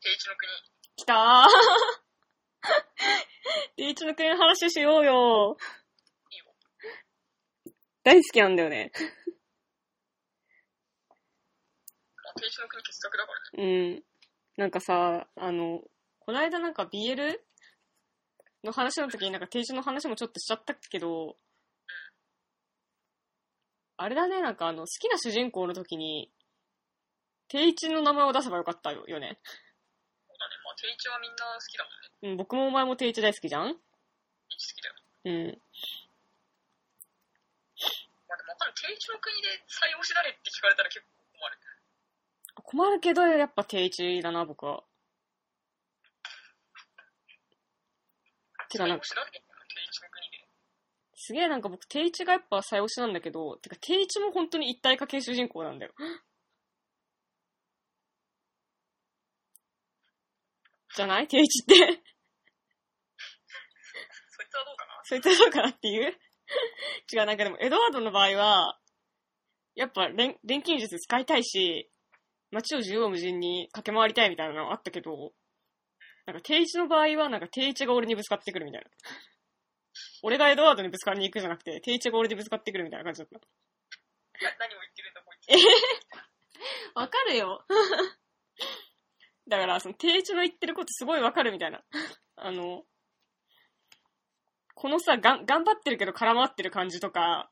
定一の国。来たー 定一の国の話しようよいいよ。大好きなんだよね。まあ、定一の国傑作だからね。うん。なんかさ、あの、この間なんか BL の話の時になんか定一の話もちょっとしちゃったけど、あれだね、なんかあの、好きな主人公の時に、定一の名前を出せばよかったよよね。定一はみんな好きだもんね。うん、僕もお前も定一大好きじゃん？定一好きだよ。うん。まあ、でもわかる。定一の国で採用し誰って聞かれたら結構困る。困るけど、やっぱ定一だな、僕は。てかなんか定一の国で。すげえなんか僕、定一がやっぱ最推しなんだけど、てか定一も本当に一体化系主人公なんだよ。じゃない？定一って。そいつはどうかな？そいつはどうかなっていう？違う、なんかでも、エドワードの場合は、やっぱ錬錬金術使いたいし、街を縦横無尽に駆け回りたいみたいなのあったけど、なんか定一の場合は、なんか定一が俺にぶつかってくるみたいな。俺がエドワードにぶつかりに行くじゃなくて、定一が俺にぶつかってくるみたいな感じだった。な何を言ってるんだこいつ。わかるよ。だから、その、定一の言ってることすごいわかるみたいな。あの、このさ、がん、頑張ってるけど絡まってる感じとか、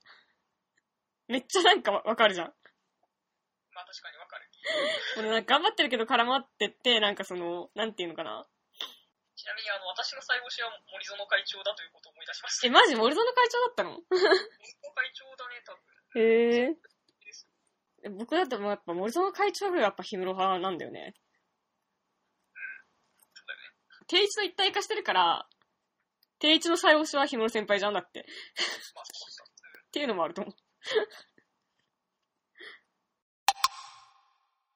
めっちゃなんかわわかるじゃん。まあ確かにわかる。俺なんか頑張ってるけど絡まってって、なんかその、なんていうのかな。ちなみにあの、私の最後しは森園会長だということを思い出しました。え、マジ？森園会長だったの？森園会長だね、多分。へえ。僕だってもうやっぱ森園会長よりやっぱ氷室派なんだよね。定一と一体化してるから、定一の最推しは氷室先輩じゃんだって。まあそうそう。っていうのもあると思う。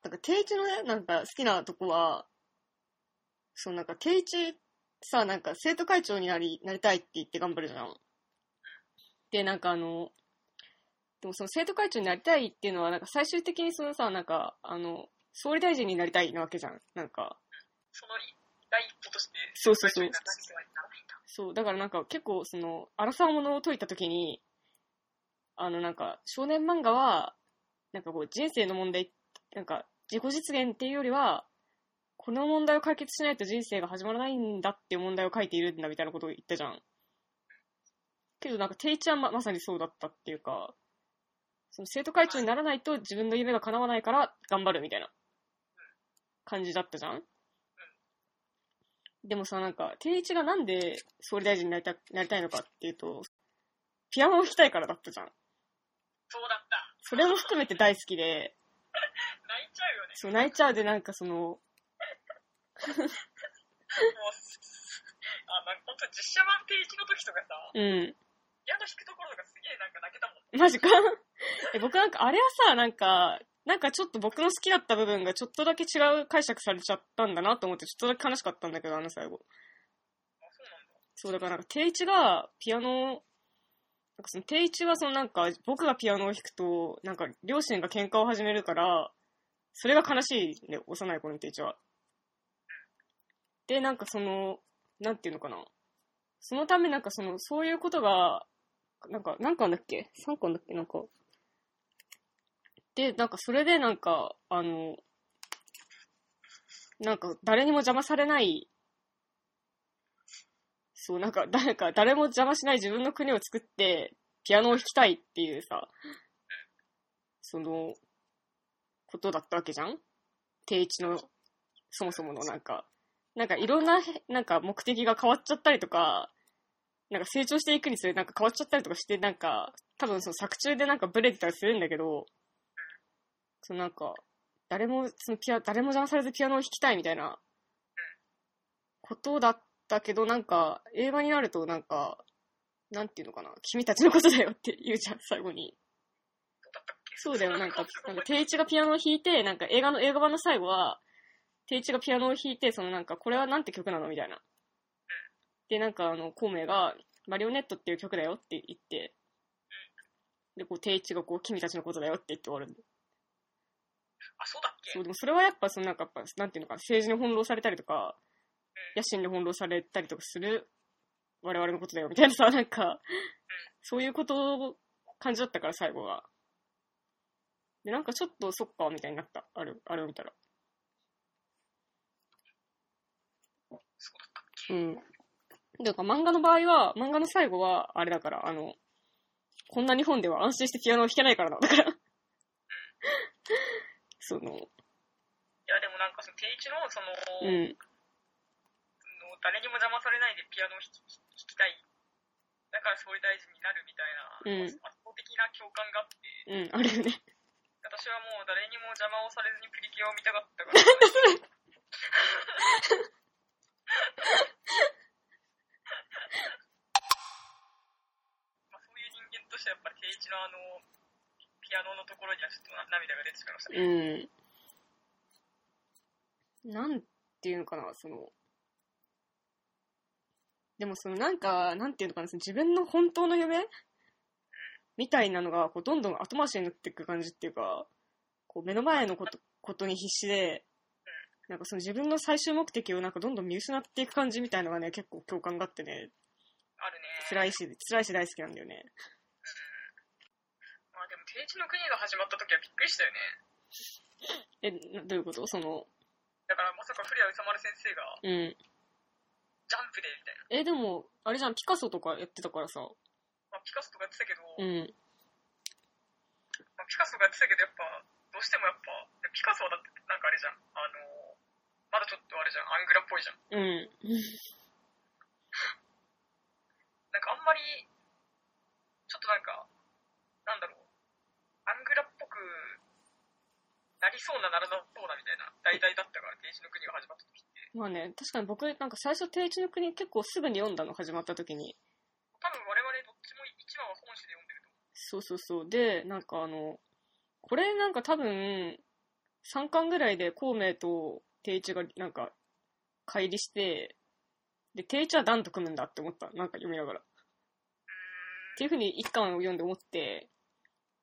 なんか、定一のね、なんか好きなとこは、そう、なんか、定一さ、なんか、生徒会長になり、なりたいって言って頑張るじゃん。で、なんかあの、でもその生徒会長になりたいっていうのは、なんか最終的にそのさ、なんか、あの、総理大臣になりたいなわけじゃん。なんか、その第一歩として、そうそうそう。そう、だからなんか結構その、荒さものを解いたときに、あのなんか少年漫画は、なんかこう人生の問題、なんか自己実現っていうよりは、この問題を解決しないと人生が始まらないんだっていう問題を書いているんだみたいなことを言ったじゃん。けどなんか定一はままさにそうだったっていうか、その生徒会長にならないと自分の夢が叶わないから頑張るみたいな感じだったじゃんでもさ、なんか、定一がなんで総理大臣になりたなりたいのかっていうと、ピアノを弾きたいからだったじゃん。そうだった。それも含めて大好きで、泣いちゃうよね。そう、泣いちゃうで、なんかその、もう、あ、なんかほんと実写版定一の時とかさ、うん。ピアノ弾くところとかすげえなんか泣けたもん。マジか え、僕なんか、あれはさ、なんか、なんかちょっと僕の好きだった部分がちょっとだけ違う解釈されちゃったんだなと思って、ちょっとだけ悲しかったんだけど、あの最後。あ、そうなんだ。そう、だからなんか、定一がピアノを、なんかその定一はそのなんか、僕がピアノを弾くと、なんか、両親が喧嘩を始めるから、それが悲しいね、幼い頃の定一は。で、なんかその、なんていうのかな。そのためなんかその、そういうことが、なんか、何巻だっけ ?3 巻だっけ？なんか。で、なんかそれでなんか、あの、なんか誰にも邪魔されないそう、なんか、誰か、誰も邪魔しない自分の国を作って、ピアノを弾きたいっていうさ、その、ことだったわけじゃん？定一の、そもそものなんか、なんかいろんな、なんか目的が変わっちゃったりとか、なんか成長していくにつれなんか変わっちゃったりとかして、なんか、多分その作中でなんかブレてたりするんだけど、そのなんか、誰も、そのピア、誰も邪魔されずピアノを弾きたいみたいな、ことだったけど、なんか、映画になるとなんか、なんていうのかな、君たちのことだよって言うじゃん、最後に。そうだよ、なんか、なんか、定定一がピアノを弾いて、なんか映画の、映画版の最後は、定一がピアノを弾いて、そのなんか、これはなんて曲なのみたいな。で、なんかあの、孔明が、マリオネットっていう曲だよって言って、で、こう、定一がこう、君たちのことだよって言って終わるんだよ。あ、そうだっけ？そう、でもそれはやっぱ、そのなんかやっぱ、なんていうのか、政治に翻弄されたりとか、野心に翻弄されたりとかする我々のことだよ、みたいなさ、なんか、そういうこと、感じだったから、最後は。で、なんかちょっと、そっか、みたいになった。あれ、あれを見たら。そうだったっけ？うん。だから漫画の場合は、漫画の最後は、あれだから、あの、こんな日本では安心してピアノを弾けないからな。だから、その、いや、でもなんかその、定一の、その、うん、の誰にも邪魔されないでピアノを弾き弾きたい。だから総理大臣になるみたいな、うん。圧倒的な共感があって、うん、あるよね。私はもう誰にも邪魔をされずにプリキュアを見たかったから、まあ、そういう人間としてはやっぱり定一のあの、ピアノのところにはちょっと涙が出てしまいましたね。うん。なんていうのかな、その、でもそのなんか、なんていうのかな、その自分の本当の夢？みたいなのが、こう、どんどん後回しになっていく感じっていうか、こう、目の前のこと、ことに必死で、なんかその自分の最終目的をなんかどんどん見失っていく感じみたいのがね、結構共感があってね、あるね。辛いし、辛いし大好きなんだよね。まあでも定一の国が始まった時はびっくりしたよね。え、などういうこと？その、だからまさか古谷宇佐丸先生がうん。ジャンプでみたいな。え、でも、あれじゃん、ピカソとかやってたからさ、まあ、ピカソとかやってたけど、うん。まあ、ピカソがやってたけど、やっぱ、どうしてもやっぱ、ピカソはだって、なんかあれじゃん。あの、まだちょっとあれじゃん。アングラっぽいじゃん。うん。なんかあんまり、ちょっとなんか、なんだろう。アングラっぽくなりそうな、ならなそうなみたいな題材だったから、定一の国が始まった時って。まあね、確かに僕、なんか最初、定一の国結構すぐに読んだの、始まった時に。多分我々どっちも一話は本誌で読んでると思う。そうそうそう。で、なんかあの、これなんか多分、3巻ぐらいで孔明と定一がなんか、乖離して、で、定一は段と組むんだって思った。なんか読みながら。っていう風に1巻を読んで思って、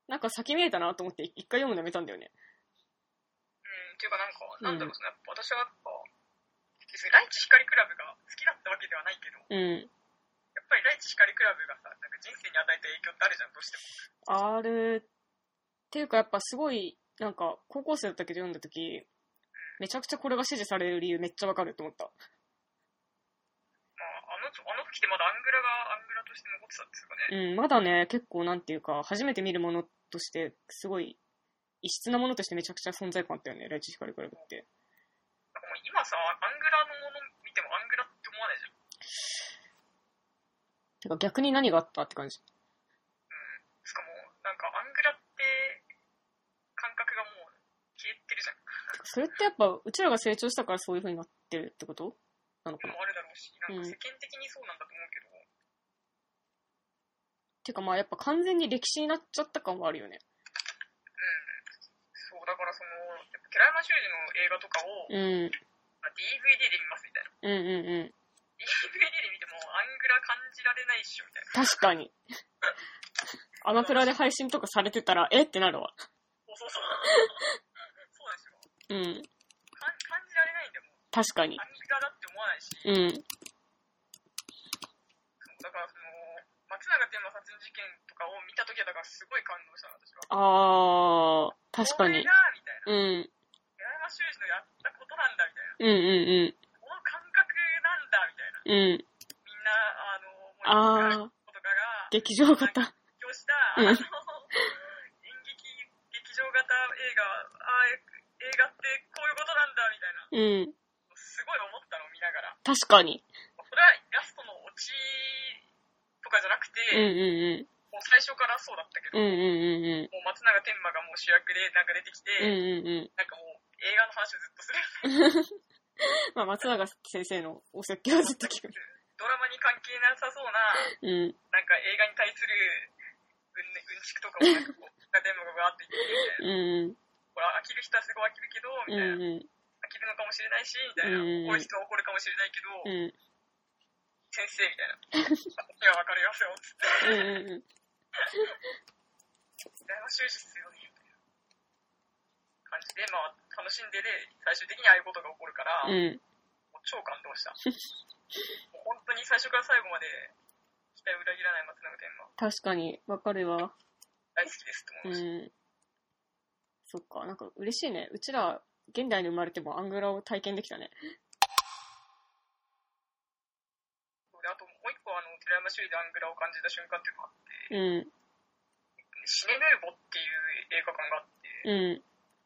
なんか先見えたなと思って一回読むのやめたんだよね。うん、っていうかなんか、うんなんだろう、そのやっぱ私はやっぱ、別にライチ光クラブが好きだったわけではないけど、うん。やっぱりライチ光クラブがさ、なんか人生に与えた影響ってあるじゃん、どうしても。ある、っていうかやっぱすごい、なんか高校生だったけど読んだ時、めちゃくちゃこれが支持される理由めっちゃわかると思った。まあ、あの、時ってまだアングラがアングラとして残ってたんですよね？うん、まだね、結構なんていうか、初めて見るものとして、すごい、異質なものとしてめちゃくちゃ存在感あったよね、ライチ光クラブって。なんかもう今さ、アングラのもの見てもアングラって思わないじゃん。てか逆に何があったって感じ。しかも、なんかアングラって、感覚がもう消えてるじゃん。それってやっぱ、うちらが成長したからそういう風になってるってこと？なのかなもあるだろうし、なんか世間的にそうなんだと思うけど、てかまあやっぱ完全に歴史になっちゃった感はあるよね。そう、だからその、やっぱ寺山修司の映画とかを、うん、あ DVD で見ますみたいな。うんうんうん。DVD で見てもアングラ感じられないっしょ、みたいな。確かに。アマプラで配信とかされてたら、え？ってなるわ。そうそうそう。そうですよ。うん、感じられないんでもう、確かにア。ングラだ思わないし。うん、だからその、松永天馬殺人事件とかを見たときは、だからすごい感動したの、私は。あー、確かにこれ。が、みたいな。うん、寺山修司のやったことなんだ、みたいな。うんうんこの感覚なんだ、みたいな。うん、うん。みんな、あの、もう、あー、ことかが、劇場型。した、うんあの、演劇、劇場型映画、あー映画ってこういうことなんだ、みたいな。うん、すごい思ったの、見ながら。確かに。それはラストのオチとかじゃなくて、うんうんうん。もう最初からそうだったけど、うんうんうんうん。もう松永天馬がもう主役でなんか出てきて、うんうんうん。なんかもう映画の話をずっとする。まあ、松永先生のお説教はずっと聞く。ドラマに関係なさそうな、うん。なんか映画に対するうんねうんちくとかをなんかこう、天 馬がバーって言って。うん。これ飽きる人はすごい飽きるけど、みうたいな。んうん。飽きるのかもしれないし、みたいな。うん怒る人は怒るかもしれないけど、うん。先生、みたいな。いや、わかりますよ、つって。うんうんうん。寺山修司強いよ。感じで、まあ、楽しんでで、最終的にああいうことが起こるから、うん。もう超感動した。もう本当に最初から最後まで期待を裏切らない松永天馬、確かに、わかるわ。大好きですって思いました。ん。そっか、なんか嬉しいね。うちら、現代に生まれてもアングラを体験できたね。あともう一個あの、寺山修司でアングラを感じた瞬間っていうのがあって、うん。シネヌーボっていう映画館があって、うん。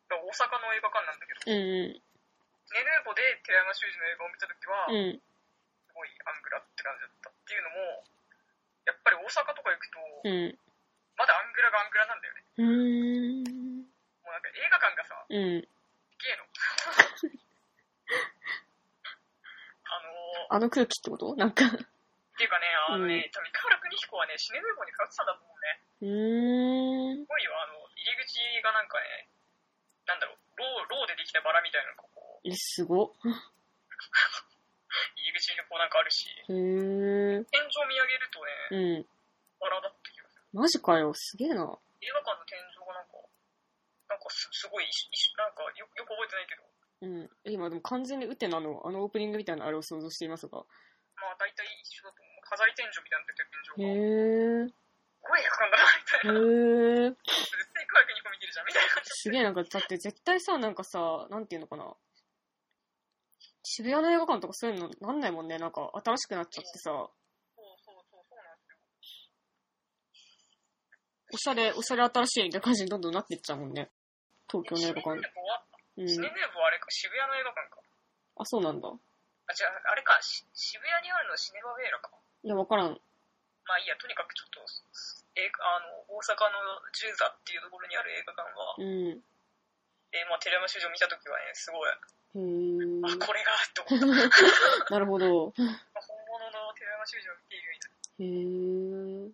大阪の映画館なんだけど、うん。うん。シネヌーボで寺山修司の映画を見たときは、うん。すごいアングラって感じだったっていうのも、やっぱり大阪とか行くと、うん。まだアングラがアングラなんだよね。う。もうなんか映画館がさ、うん。ゲーの？あのー、あの空気ってこと？なんか。っていうかね、あのね、うん多分、三原邦彦はね、シネヌーボに通ってたんだと思うね。うーんす。ごいよ、あの、入り口がなんかね、なんだろう、ロー、ローでできたバラみたいなのがこう、え、すご。入り口にこうなんかあるし、へー。天井見上げるとね、うん。バラだった気がする。マジかよ、すげえな。映画館の天井がなんか、なんかすすごい、なんかよよく覚えてないけど、うん。え今でも完全にウテナのあのオープニングみたいなあれを想像していますが。まあ大体一緒だと思う。飾り天井みたいになってて天井が。へー。すごい映画館だな、みたいへな。ー。絶対クラクニコ見てるじゃん、みたいな。すげえなんか、だって絶対さ、なんかさ、なんていうのかな。渋谷の映画館とかそういうのなんないもんね。なんか新しくなっちゃってさ、そうそうそう、そうなんですよ。おしゃれ、おしゃれ新しいみたいな感じにどんどんなっていっちゃうもんね。東京の映画館シネ。ネボはあれか、渋谷の映画館か。あ、そうなんだ。あ、違う、あれか、し渋谷にあるのはシネマウェーラか。いや、わからん。まあいいや、とにかくちょっと、映画あの、大阪の十座っていうところにある映画館は、うん。えーまあ、テレマ修士を見たときはね、すごい。あ、これが、と思った。なるほど。まあ本物のテレマ修士を見ているみたいな。へー。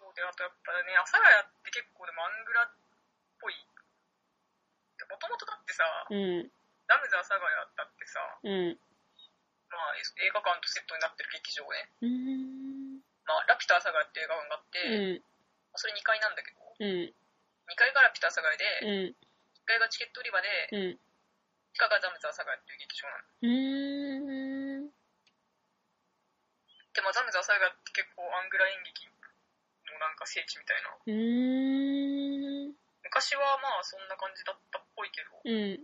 そうで、あとやっぱね、阿佐ヶ谷って結構でもアングラ。もともとだってさ、うん。ダムズ阿佐ヶ谷だってさ、うん。まあ映画館とセットになってる劇場ね。うーん。まあ、ラピュタ阿佐ヶ谷っていう映画館があって、うん。それ2階なんだけど、うん。2階がラピュタ阿佐ヶ谷で、うん。1階がチケット売り場で、うん。地下がダムズ阿佐ヶ谷っていう劇場なの。うーん。でもザムズ阿佐ヶ谷って結構アングラ演劇のなんか聖地みたいな。昔はまあそんな感じだったけど、うん。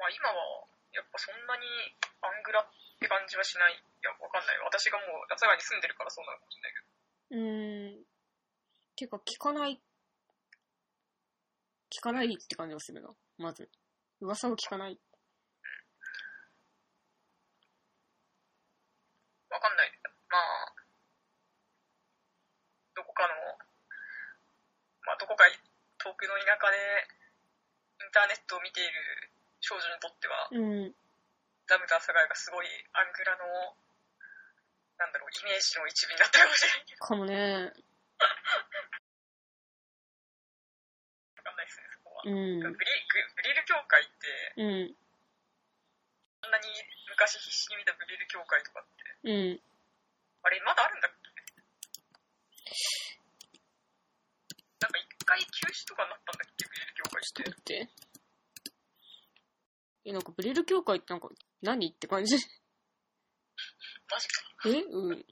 まあ今はやっぱそんなにアングラって感じはしない。いや、わかんない。私がもう阿佐ヶ谷に住んでるからそうなのかもしれないけど。うーん。てか、聞かない。聞かないって感じがするな。まず。噂を聞かない。わかんない。まあ、どこかの、まあどこか遠くの田舎でターネットを見ている少女にとっては、うん。ザムズ阿佐ヶ谷がすごいアングラの、なんだろう、イメージの一部になったかもしれないけど、かもね。わかんないですね、そこは。うん。グリググリル協会って、うん。そんなに昔必死に見たグリル協会とかって、うん。あれまだあるんだっけ？回休止とかになったんだっけ、グリル協会。ちょっと待って。え、なんかブリル協会ってなんか、何って感じ？マジか。え？うん。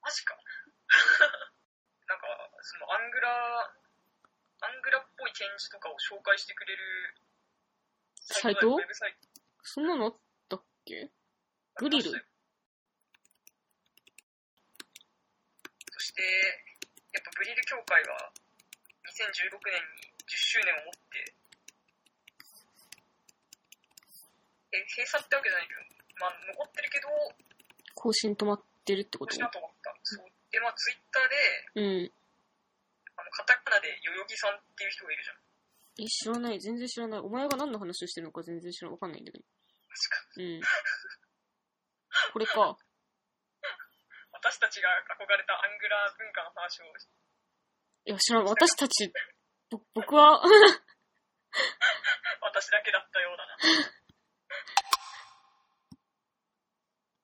マジか。なんか、そのアングラ、アングラっぽい展示とかを紹介してくれるサイト？そんなのあったっけ？グリル？そして、やっぱグリル協会は2016年に10周年をもって、え、閉鎖ってわけじゃないけど、まあ残ってるけど、更新止まってるってこと？今年だと思った。そう。で、まあツイッターで、うん。あの、カタカナで代々木さんっていう人がいるじゃん。え、知らない。全然知らない。お前が何の話をしてるのか全然知らわかんないんだけど。確か。うん。これか。私たちが憧れたアングラ文化の話を、いや、知らん。私たち、ぼ僕は、私だけだったようだな。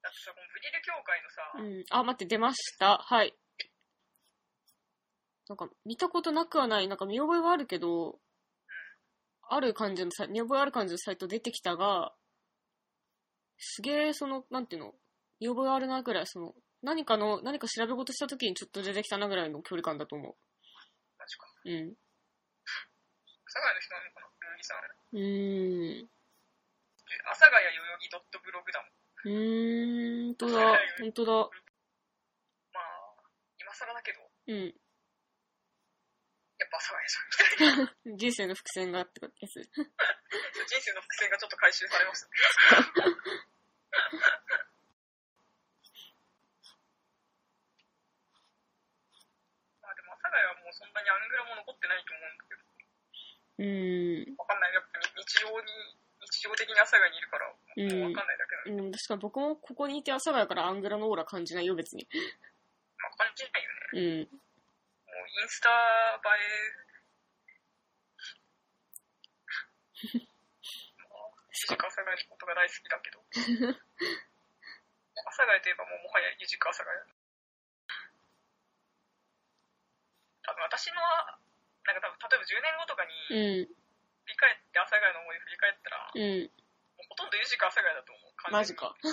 だってさ、このブリル協会のさ、うん。あ、待って、出ました。はい。なんか見たことなくはない、なんか見覚えはあるけど、ある感じのさ、見覚えある感じのサイト出てきたが、すげえ、その、なんていうの、見覚えあるなぐらい、その、何かの、何か調べ事した時にちょっと出てきたなぐらいの距離感だと思マジか。う。うん。阿佐ヶ谷の人なのかな代々木さん。うーん。阿佐ヶ谷代々木ドットブログだもん。うーん、とだ、ほんとだ。まあ、今更だけど、うん。やっぱ阿佐ヶ谷じゃん。みたいな。人生の伏線があってやつ。人生の伏線がちょっと回収されました。まあでも阿佐ヶ谷はもうそんなにアングラも残ってないと思うんだけど、うーん。わかんない。やっぱ日常に、日常的に阿佐ヶ谷にいるから、もうわかんないだけど、うん、確かに僕もここにいて阿佐ヶ谷からアングラのオーラ感じないよ、別に。まあ感じないよね。うん。もうインスタ映え、まあ、ゆじか阿佐ヶ谷のことが大好きだけど。阿佐ヶ谷といえばもうもはやゆじか阿佐ヶ谷。多分私の、なんか多分例えば10年後とかにうん。振り返って阿佐ヶ谷の思い振り返ったら、もうん。うほとんどゆじか阿佐ヶ谷だと思う。マジか。。阿佐ヶ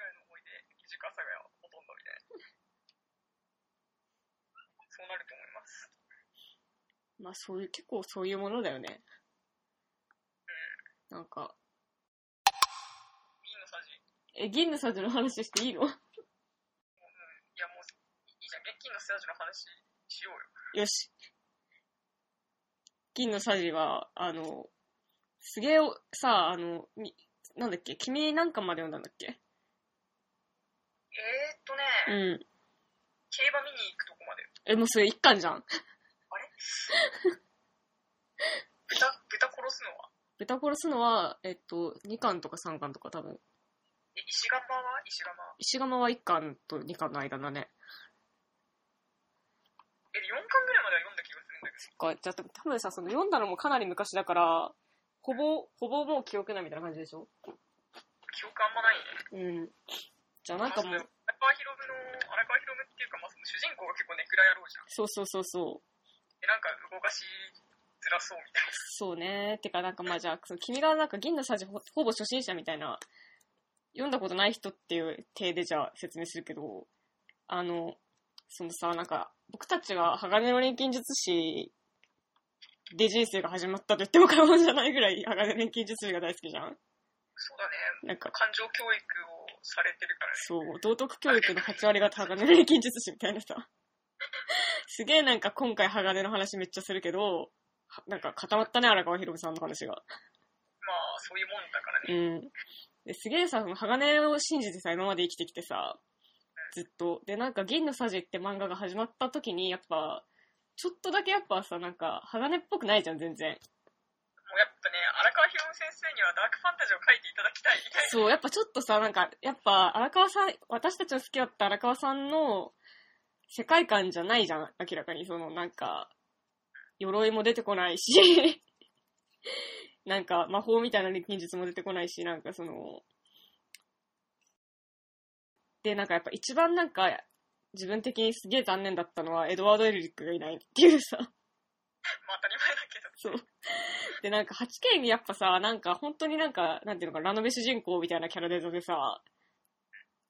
谷の思い出、ゆじか阿佐ヶ谷はほとんどみたいな。そうなると思います。まあそういう、結構そういうものだよね。なんか、銀のさじ。え、銀のサジの話していいのいやもう、いいじゃん。現金のスタジオの話しようよ。よし。銀のサジは、あの、すげえお、さ、あの、み、なんだっけ？君何巻まで読んだんだっけ？えーっとね、うん。競馬見に行くとこまで。え、もうそれ一巻じゃん。あれ？豚、豚殺すのは？豚殺すのは、えっと、2巻とか3巻とか多分。え、石窯は？石窯。石窯は1巻と2巻の間だね。え、4巻ぐらいまでは読んだ気がするんだけど。そっか、じゃあ多分さ、その読んだのもかなり昔だから、ほぼ、ほぼもう記憶ないみたいな感じでしょ？記憶あんまないね。うん。じゃあなんかもう荒川博夢の、荒川博夢っていうか、まあ、その主人公が結構ネクラ野郎じゃん。そうそうそうそう。で、なんか動かしづらそうみたいな。そうね。てかなんかまあじゃあ、その君がなんか銀のサジほほぼ初心者みたいな、読んだことない人っていう体でじゃあ説明するけど、あの、そのさ、なんか、僕たちは鋼の錬金術師で人生が始まったと言っても過言じゃないぐらい鋼の錬金術師が大好きじゃんそうだね。なんか、感情教育をされてるからね。そう、道徳教育の8割が鋼の錬金術師みたいなさ。すげえなんか今回鋼の話めっちゃするけど、はなんか固まったね、荒川博さんの話が。まあ、そういうもんだからうね。ん。ですげえさ、その鋼を信じてさ、今まで生きてきてさ、ずっと。で、なんか、銀のサジって漫画が始まった時に、やっぱ、ちょっとだけやっぱさ、なんか、鋼っぽくないじゃん、全然。もうやっぱね、荒川博夢先生にはダークファンタジーを書いていただきたいみたいな。そう、やっぱちょっとさ、なんか、やっぱ、荒川さん、私たちの好きだった荒川さんの世界観じゃないじゃん、明らかに。その、なんか、鎧も出てこないし、なんか、魔法みたいな忍術も出てこないし、なんかその、で、なんかやっぱ一番なんか、自分的にすげえ残念だったのは、エドワード・エルリックがいないっていうさ。まあ当たり前だけど。そう。で、なんか 8K にやっぱさ、なんか本当になんか、なんていうのか、ラノベ主人公みたいなキャラデザでさ、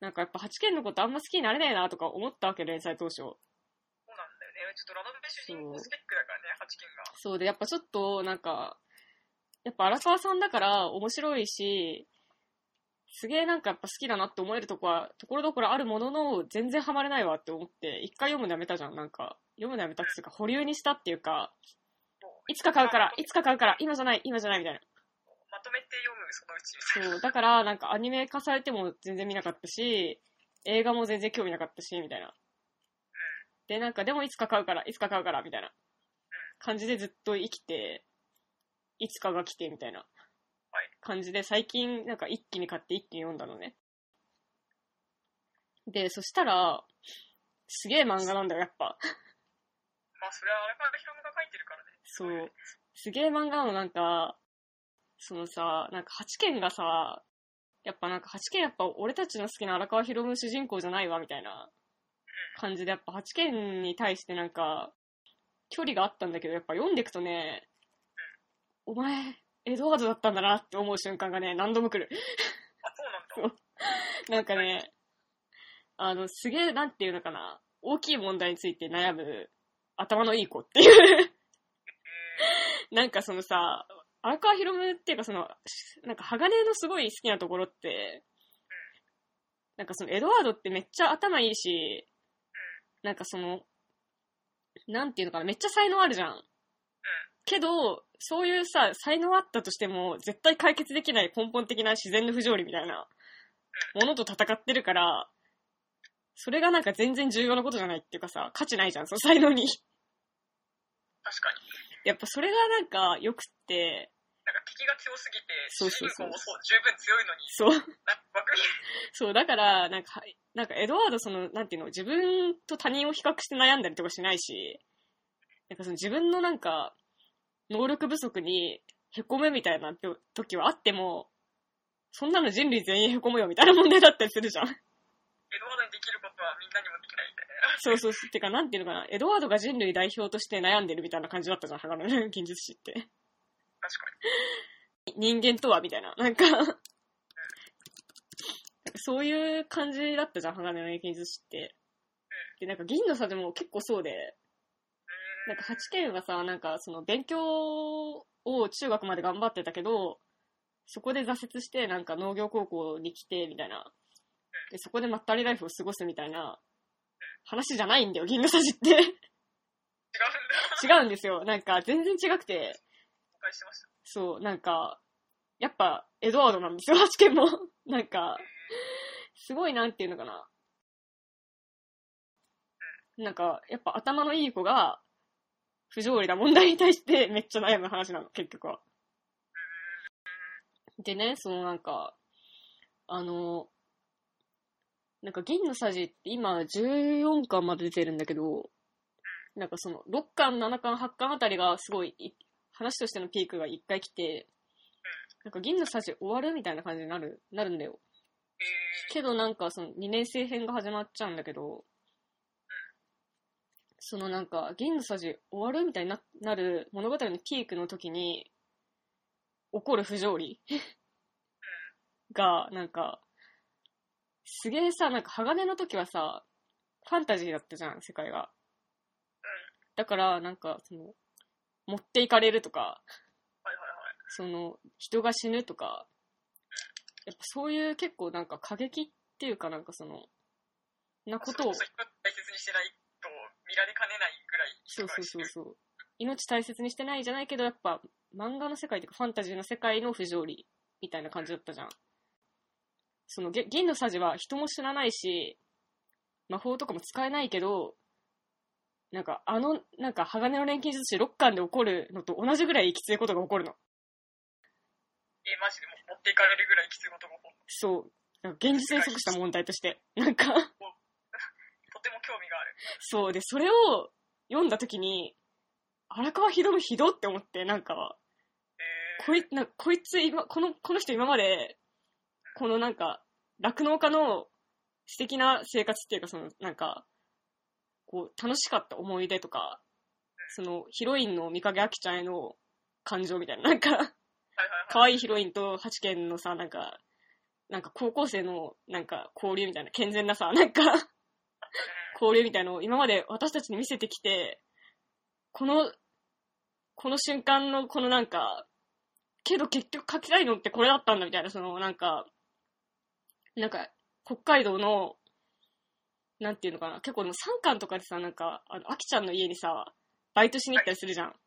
なんかやっぱ 8K のことあんま好きになれないなとか思ったわけ、連載当初。そうなんだよね。ちょっとラノベ主人公スペックだからね、八件が。そうで、やっぱちょっと、なんか、やっぱ荒川さんだから面白いし、すげえなんかやっぱ好きだなって思えるとこは、ところどころあるものの、全然ハマれないわって思って、一回読むのやめたじゃん、なんか。読むのやめたっていうか、保留にしたっていうか、いつか買うから、いつか買うから、今じゃない、今じゃないみたいな。まとめて読む、そのうちみたいな。そう、だからなんかアニメ化されても全然見なかったし、映画も全然興味なかったし、みたいな。で、なんかでもいつか買うから、いつか買うから、みたいな感じでずっと生きて、いつかが来て、みたいなはい感じで、最近なんか一気に買って一気に読んだのね。で、そしたら、すげえ漫画なんだよ、やっぱ。まあ、それは荒川博夢が書いてるからね。そう。すげえ漫画なの、なんか、そのさ、なんか八剣がさ、やっぱなんか八剣やっぱ俺たちの好きな荒川博夢主人公じゃないわ、みたいな感じで、やっぱ8件に対してなんか、距離があったんだけど、やっぱ読んでいくとね、お前、エドワードだったんだなって思う瞬間がね、何度も来る。あ、そうなんだ。なんかね、あの、すげえ、なんていうのかな、大きい問題について悩む頭のいい子っていう。なんかそのさ、荒川博夢っていうかその、なんか鋼のすごい好きなところって、なんかそのエドワードってめっちゃ頭いいし、なんかその、なんていうのかな、めっちゃ才能あるじゃん。けど、そういうさ、才能あったとしても、絶対解決できない根本的な自然の不条理みたいなものと戦ってるから、それがなんか全然重要なことじゃないっていうかさ、価値ないじゃん、その才能に。確かに。やっぱそれがなんか良くって、なんか敵が強すぎて、そうそうそうそう十分強いのに、そう、なんか枠に、そう、だから、なんか、なんかエドワードその、なんていうの、自分と他人を比較して悩んだりとかしないし、なんかその自分のなんか、能力不足に凹むみたいな時はあっても、そんなの人類全員凹むよみたいな問題だったりするじゃん。エドワードにできることはみんなにもできないみたいな。そうそうそう。てか、なんていうのかな、エドワードが人類代表として悩んでるみたいな感じだったじゃん、鋼の現実史って。確かに。人間とはみたいな。なんかそういう感じだったじゃん、鋼の現実史って。で、なんか銀の差でも結構そうで、なんか8件はさ、なんかその勉強を中学まで頑張ってたけど、そこで挫折してなんか農業高校に来てみたいな。で、そこでまったりライフを過ごすみたいな話じゃないんだよ、銀の差じって。違うんだ。違うんですよ。なんか全然違くて、誤解してました。そう、なんか、やっぱ、エドワードなんですよ、8件も。なんか、すごいなんていうのかな。なんか、やっぱ頭のいい子が、不条理な問題に対してめっちゃ悩む話なの、結局は。でね、そのなんか、あの、なんか銀のさじって今14巻まで出てるんだけど、なんかその6巻、7巻、8巻あたりがすごいい話としてのピークが1回来て、なんか銀のさじ終わるみたいな感じになる、なるんだよ。けどなんかその2年生編が始まっちゃうんだけど、そのなんか銀のさじ終わるみたいにななる物語のピークの時に起こる不条理がなんかすげえさ、なんか鋼の時はさ、ファンタジーだったじゃん、世界が。だからなんかその、持っていかれるとか。その、人が死ぬとか、やっぱそういう結構なんか過激っていうかなんかその、なことを、大切にしてないられかねないぐらいそうそうそうう。そう。命大切にしてないじゃないけど、やっぱ漫画の世界っていうかファンタジーの世界の不条理みたいな感じだったじゃん。その、げ銀のさじは人も知らないし、魔法とかも使えないけど、なんかあの、なんか鋼の錬金術師6巻で起こるのと同じぐらいきついことが起こるの。え、マジでもう持っていかれるぐらいきついことが起こる。そう。現実に即した問題として。なんか、とても興味がある。そう。で、それを読んだ時に、荒川博夢ひどって思って、なんか、えー、こい、なこいつ今、この、この人今まで、このなんか、酪農家の素敵な生活っていうか、その、なんか、こう、楽しかった思い出とか、その、ヒロインの三影あきちゃんへの感情みたいな、なんか。可愛いヒロインと八軒のさ、なんか、なんか高校生の、なんか、交流みたいな、健全なさ、なんか、交流みたいのを今まで私たちに見せてきて、この、この瞬間のこのなんか、けど結局書きたいのってこれだったんだみたいな、そのなんか、なんか、北海道の、なんていうのかな、結構でも3巻とかでさ、なんか、あの、あきちゃんの家にさ、バイトしに行ったりするじゃん。覚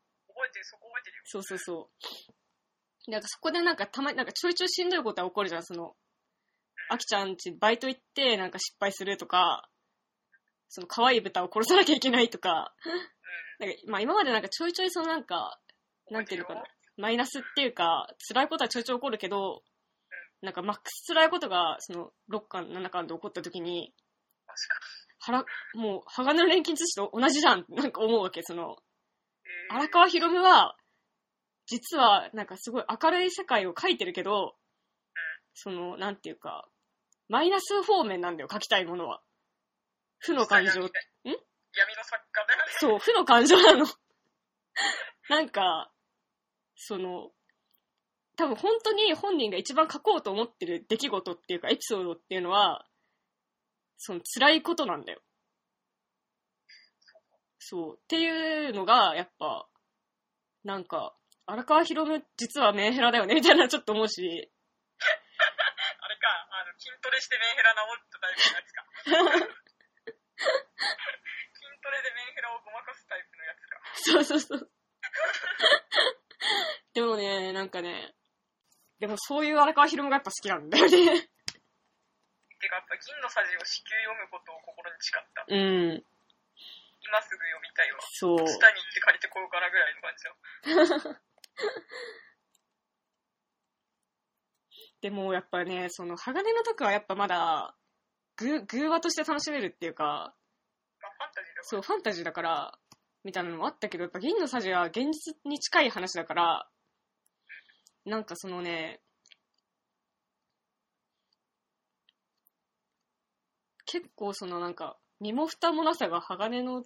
えてる、そこ覚えてるよ。そうそうそう。なんかそこでなんかたまに、なんかちょいちょいしんどいことは起こるじゃん、その、あきちゃんちバイト行ってなんか失敗するとか、その可愛い豚を殺さなきゃいけないとか、なんかまあ今までなんかちょいちょいそのなんか、なんていうのかな、マイナスっていうか、辛いことはちょいちょい起こるけど、なんかマックス辛いことが、その6巻、7巻で起こった時に、腹、もう、鋼の錬金術師と同じじゃんなんか思うわけ、その、荒川博夢は、実は、なんかすごい明るい世界を描いてるけど、その、なんていうか、マイナス方面なんだよ、描きたいものは。負の感情、ん闇の作家だよね。そう、負の感情なの。なんか、その、多分本当に本人が一番書こうと思ってる出来事っていうかエピソードっていうのは、その辛いことなんだよ。そう。っていうのが、やっぱ、なんか、荒川博夢実はメンヘラだよねみたいなちょっと思うし、あれか、あの、筋トレしてメンヘラ治ったタイプのやつか。そうそうそう。でもね、なんかね、でもそういう荒川博夢がやっぱ好きなんだよね。てか、やっぱ銀のさじを至急読むことを心に誓った。うん、今すぐ読みたいわ。そう。下に行って借りてこようかなぐらいの感じだ。でもやっぱね、その鋼の時はやっぱまだ、ぐ、偶話として楽しめるっていうか、まあ、ファンタジーだから。そう、ファンタジーだから、みたいなのもあったけど、やっぱ銀のさじは現実に近い話だから、なんかそのね、結構そのなんか、身も蓋もなさが鋼の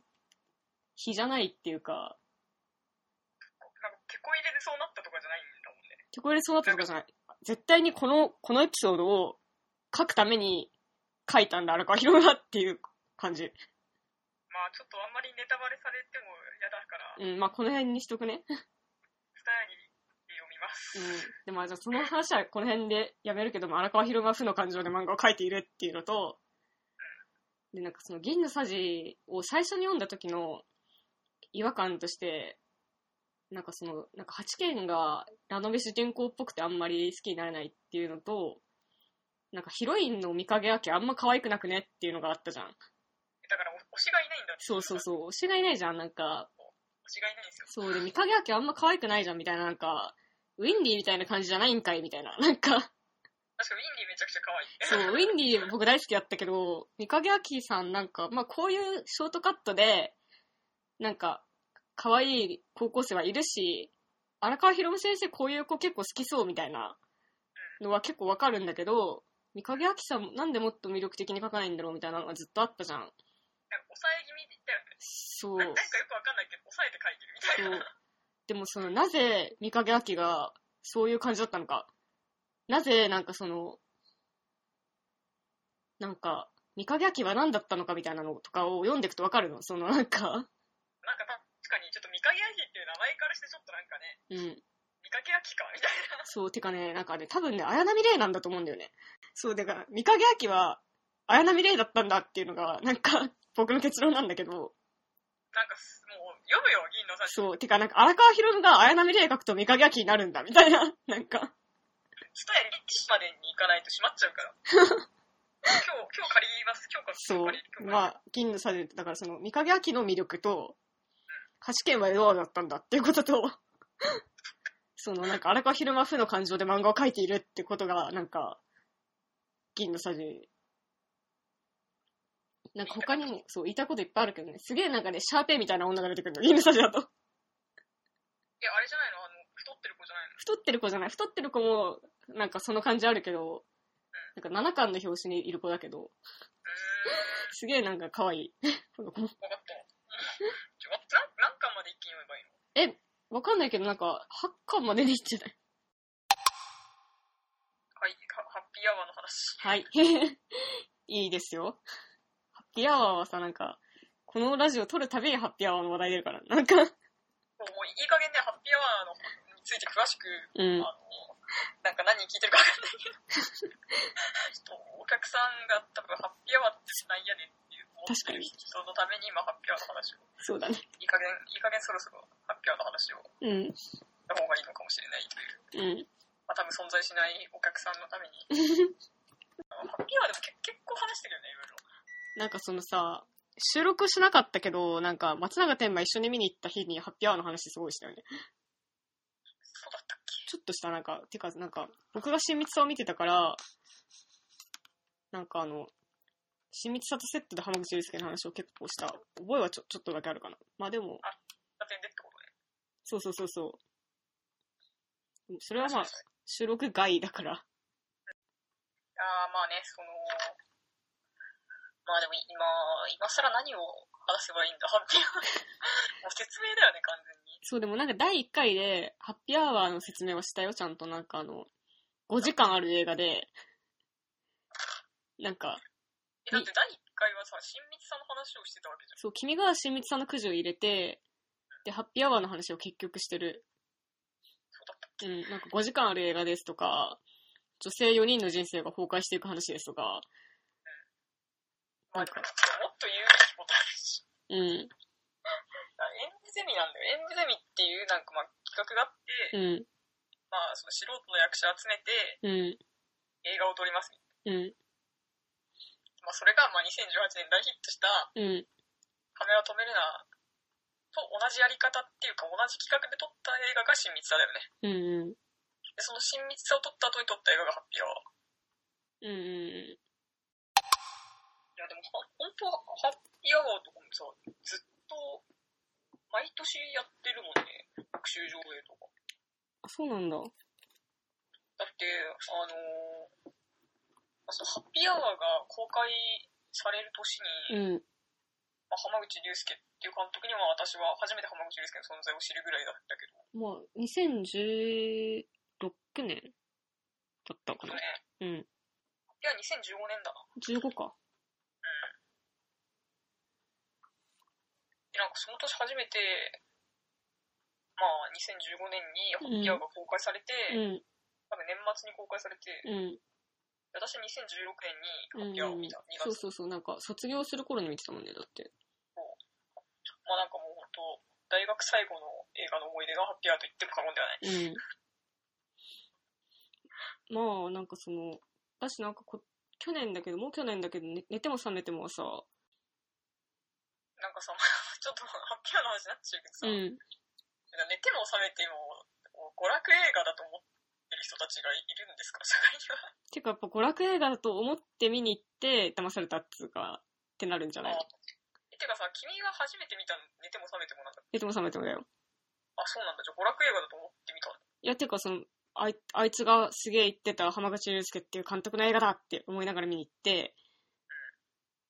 日じゃないっていうか、なんか、手こ入れでそうなったとかじゃないんだもんね。聞こえそうだったとかじゃない。絶対にこの、このエピソードを書くために書いたんだ、荒川博がっていう感じ。まあ、ちょっとあんまりネタバレされても嫌だから、うん、まあこの辺にしとくね。スタヤに読みます。うん。でも、じゃあその話はこの辺でやめるけども、荒川博が負の感情で漫画を描いているっていうのと、で、なんかその銀のさじを最初に読んだ時の違和感として、なんかその、なんか八軒がラノベ主人公っぽくてあんまり好きになれないっていうのと、なんかヒロインの見影明あんま可愛くなくねっていうのがあったじゃん。推しがいないんだ。そうそうそう、推しがいないじゃん、なんか。推しがいないんですよ。そうで、見影明あんま可愛くないじゃん、みたいな、なんか、ウィンディみたいな感じじゃないんかい、みたいな。なんか、確かウィンディめちゃくちゃ可愛い。そう、ウィンディ僕大好きだったけど、三影明さんなんか、まあこういうショートカットで、なんか、可愛い高校生はいるし、荒川博夢先生こういう子結構好きそうみたいなのは結構わかるんだけど、三影明さんなんでもっと魅力的に描かないんだろうみたいなのがずっとあったじゃん。抑え気味だよね。そう。ななんかよくわかんないけど、抑えて書いてるみたいな。そう。でもその、なぜ三影明がそういう感じだったのか。なぜなんかその、なんか、三影明は何だったのかみたいなのとかを読んでいくとわかるの？そのなんか、なんか確かに、ちょっと見影焼きっていう名前からしてちょっとなんかね、うん。見かけ焼きかみたいな。そう、てかね、なんかね、多分ね、綾波レイなんだと思うんだよね。そう、だから、三影明は、綾波レイだったんだっていうのが、なんか、僕の結論なんだけど、なんかす、もう、読むよ、銀のさじ。そう、てかなんか、荒川博が綾波レイ書くと三影明になるんだ、みたいな、なんか、スタヤに岸までに行かないと閉まっちゃうから。今日、今日借ります。今日からそうまあ、銀のサジだからその、三影明の魅力と、八軒はエドワードだったんだっていうことと、その、なんか、荒川博馬負の感情で漫画を描いているってことが、なんか、銀のサジ。なんか他にも、そう、言いたいこといっぱいあるけどね。すげえなんかね、シャーペイみたいな女が出てくるの、銀のサジだと。いや、あれじゃないの？あの、太ってる子じゃないの？太ってる子じゃない。太ってる子も、なんかその感じあるけど、なんか7巻の表紙にいる子だけど、すげえなんか可愛い。この子かった。ちょ、な何巻まで一気に読めばいいの？え、わかんないけどなんか、8巻まででいいんじゃない？はい、はハッピーアワーの話。はい。いいですよ。ハッピーアワーはさ、なんか、このラジオ撮るたびにハッピーアワーの話題出るから。なんか、もういい加減ね、ハッピーアワーのについて詳しく、うんあ。の、なんか何聞いてるかわかんないけど、ちょっとお客さんが多分ハッピーアワーってなんやねんっていう思ってる人のために今ハッピーアワーの話を、そうだね。いい加減、いい加減そろそろハッピーアワーの話をうん。した方がいいのかもしれないという、うん。まあ多分存在しないお客さんのために。ハッピーアワーでも結結構話してるよね、いろいろ。なんかそのさ、収録しなかったけど、なんか、松永天馬一緒に見に行った日にハッピーアワーの話すごいしたよね。そうだったっけ？ちょっとしたなんか、てか、なんか、僕が親密さを見てたから、なんかあの、親密さとセットで浜口祐介の話を結構した覚えはちょちょっとだけあるかな。まあでも、打点でってことね。そうそうそうそう。それはまあ、収録外だから。ああ、まあね、その、まあでも今、今更何を話せばいいんだ、ハッピーアワー。もう説明だよね、完全に。そう、でもなんか第1回で、ハッピーアワーの説明はしたよ、ちゃんとなんかあの、5時間ある映画で、なんか、え、だって第1回はさ、親密さの話をしてたわけじゃん。そう、君が親密さんのくじを入れて、で、ハッピーアワーの話を結局してる。そうだった。うん、なんか5時間ある映画ですとか、女性4人の人生が崩壊していく話ですとか、も、もっと言うべきことあるし。うん、演舞ゼミなんだよ。演舞ゼミっていうなんかまあ企画があって、うん、まあその素人の役者集めてうん、映画を撮ります。うん、まあそれがまあ2018年大ヒットしたうん、カメラ止めるなと同じやり方っていうか同じ企画で撮った映画が親密さだよね。うん、うん、で、その親密さを撮った後に撮った映画がハッピーアワー。うん、うん、本当はハッピーアワーとかもさ、ずっと毎年やってるもんね。学習上映とか。あ、そうなんだ。だって、あのーまあそのハッピーアワーが公開される年に、うん、まあ、浜口竜介っていう監督には私は初めて浜口竜介の存在を知るぐらいだったけど、まあ、2016年だったかな。ね、うん、いや、2015年だな。15か。で、なんかその年初めて、まあ、2015年にハッピーアワーが公開されて、うん、多分年末に公開されて、うん、私2016年にハッピーアワーを見た、2月。そうそうそう、なんか卒業する頃に見てたもんね、だって。まあなんかもう本当、大学最後の映画の思い出がハッピーアワーと言っても過言ではない。うん。まあ、なんかその、私なんかこ、去年だけど、もう去年だけど、ね、寝ても覚めてもさ、なんかさ、ちょっとハッピーアワーの話になっちゃうけどさ、うん。寝ても覚めても、娯楽映画だと思ってる人たちがいるんですか、社会には。てかやっぱ娯楽映画だと思って見に行って、騙されたっつうか、ってなるんじゃないてかさ、君が初めて見た寝ても覚めてもなんだ。寝ても覚めてもだよ。あ、そうなんだ。じゃあ娯楽映画だと思って見たの？いや、てかその、あいあいつがすげえ言ってた浜口竜介っていう監督の映画だって思いながら見に行って、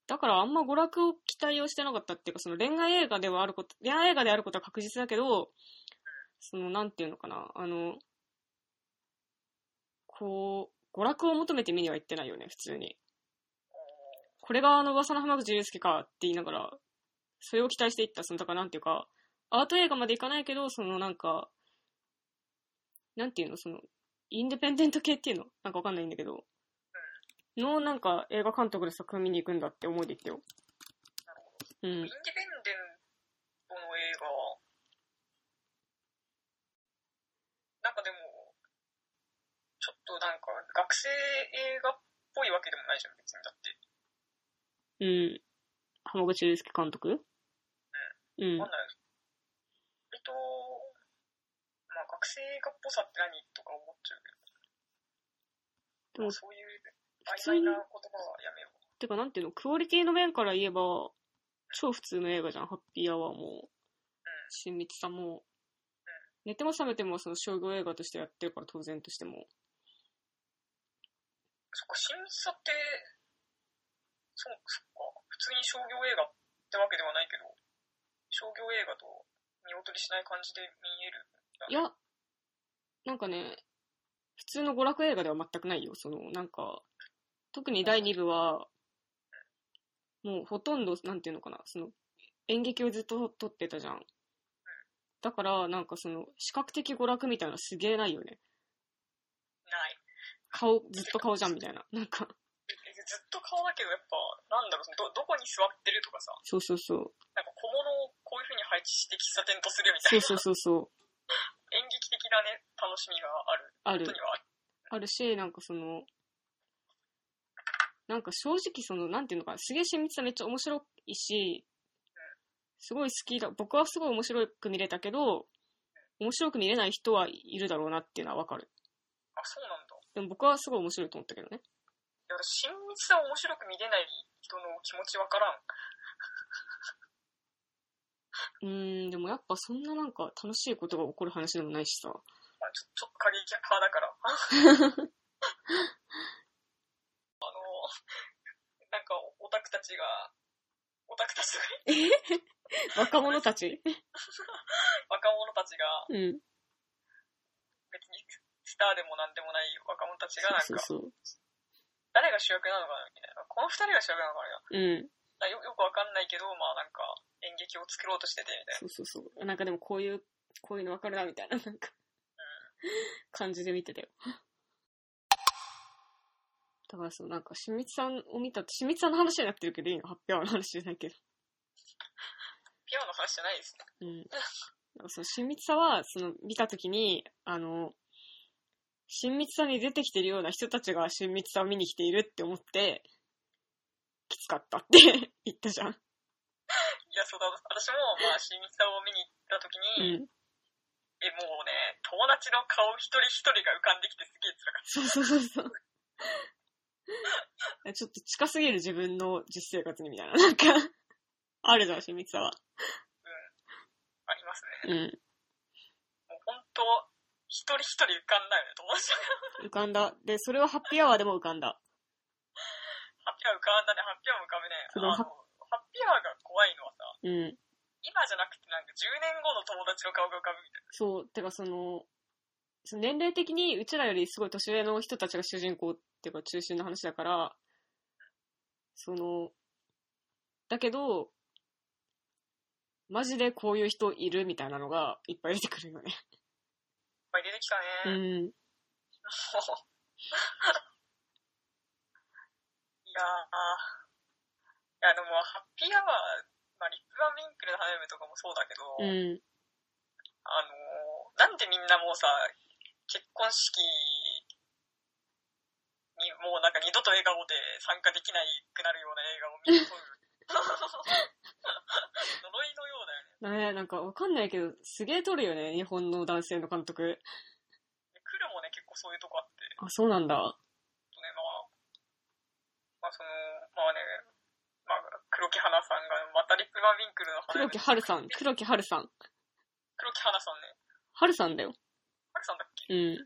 だからあんま娯楽を期待をしてなかったっていうか、その恋愛映画ではあること、恋愛映画であることは確実だけど、その、なんていうのかな、あの、こう、娯楽を求めて見には行ってないよね、普通に。これがあの噂の浜口竜介かって言いながら、それを期待していった、その、だからなんていうか、アート映画までいかないけど、そのなんか、なんていうの、その、インデペンデント系っていうの？なんかわかんないんだけど、のなんか映画監督で作品見に行くんだって思いで行ったよ。うんイン。ディペンデントの映画、なんかでも、ちょっとなんか学生映画っぽいわけでもないじゃん、別にだって。うん。浜口竜介監督？うんわかん。ない。割と、まあ学生映画っぽさって何とか思っちゃうけど、でもそういう普通に曖昧な言葉はやめよう。てかなんていうの、クオリティの面から言えば、超普通の映画じゃん。ハッピーアワーも、親密さも。寝ても覚めてもその商業映画としてやってるから当然としても。そっか、親密さって、そう、そっか、普通に商業映画ってわけではないけど、商業映画と見劣りしない感じで見える。いや、なんかね、普通の娯楽映画では全くないよ。その、なんか、特に第2部は、もうほとんど、なんていうのかな、その、演劇をずっと撮ってたじゃん。だから、なんかその、視覚的娯楽みたいなのすげえないよね。ない。顔、ずっと顔じゃんみたいな。なんか、えずっと顔だけど、やっぱ、なんだろう、ど、どこに座ってるとかさ、そうそうそう。なんか小物をこういう風に配置して喫茶店とするみたそいうな、そうそうそう。演劇的なね、楽しみがある。あることに。はある。あるし、なんかその、なんか正直その、なんていうのかな、すげえ親密さめっちゃ面白いし、すごい好きだ、僕はすごい面白く見れたけど、面白く見れない人はいるだろうなっていうのはわかる。あ、そうなんだ。でも僕はすごい面白いと思ったけどね。いや、私親密さを面白く見れない人の気持ちわからん。うーん、でもやっぱそんななんか楽しいことが起こる話でもないしさ。まあ、ちょちょっと過激派だから。あの、なんかオタクたちが、オタクたちとか、若者たち？若者たちが、うん。別にスターでもなんでもない若者たちがなんか、そうそう誰が主役なのかなみたいな。この二人が主役なのかなそう。うん。なよよくわかんないけど、まあなんか演劇を作ろうとしててみたいな。そうそうそう。なんかでもこういう、こういうの分かるな、みたいな、なんか、感じで見てたよ。だからそう、なんか、清水さんを見たって、清水さんの話になってるけどいいの？発表の話じゃないけど。ピュアの話じゃないですね。うん。なんかその親密さは、その、見たときに、あの、親密さに出てきてるような人たちが親密さを見に来ているって思って、きつかったって 言ったじゃん。いや、そうだ、私も、まあ、親密さを見に行った時うに、ん。え、もうね、友達の顔一人一人が浮かんできてすげえ辛かっそうそうそうそう。ちょっと近すぎる自分の実生活にみたいな。なんか、あるじゃん、親密さは。た。ありますね。うん。もう本当一人一人浮かんだよね、友達が。浮かんだ。で、それはハッピーアワーでも浮かんだ。ハッピーアワー浮かんだね、ハッピーアワーも浮かぶね。あの、ハッピーアワーが怖いのはさ、うん。今じゃなくてなんか10年後の友達の顔が浮かぶみたいな。そう、てかその、その年齢的にうちらよりすごい年上の人たちが主人公っていうか中心の話だから、その、だけど、マジでこういう人いるみたいなのがいっぱい出てくるよね。いっぱい出てきたうね。ん。いやー、いやでもハッピーアワー、まあ、リップバン・ウィンクルの花嫁とかもそうだけど、うん。あのー、なんでみんなもうさ、結婚式にもうなんか二度と笑顔で参加できないくなるような映画を見ると呪いのようだよね。ねなんかわかんないけど、すげえ撮るよね、日本の男性の監督。でクルもね、結構そういうとこあって、あ、そうなんだ。ね、まあ、まあその、まあね、まあ、黒木花さんが、またリップバン・ウィンクルの花黒嫁木春さん、黒木春さん。黒木花さんね、春さんだよ。春さんだっけうん。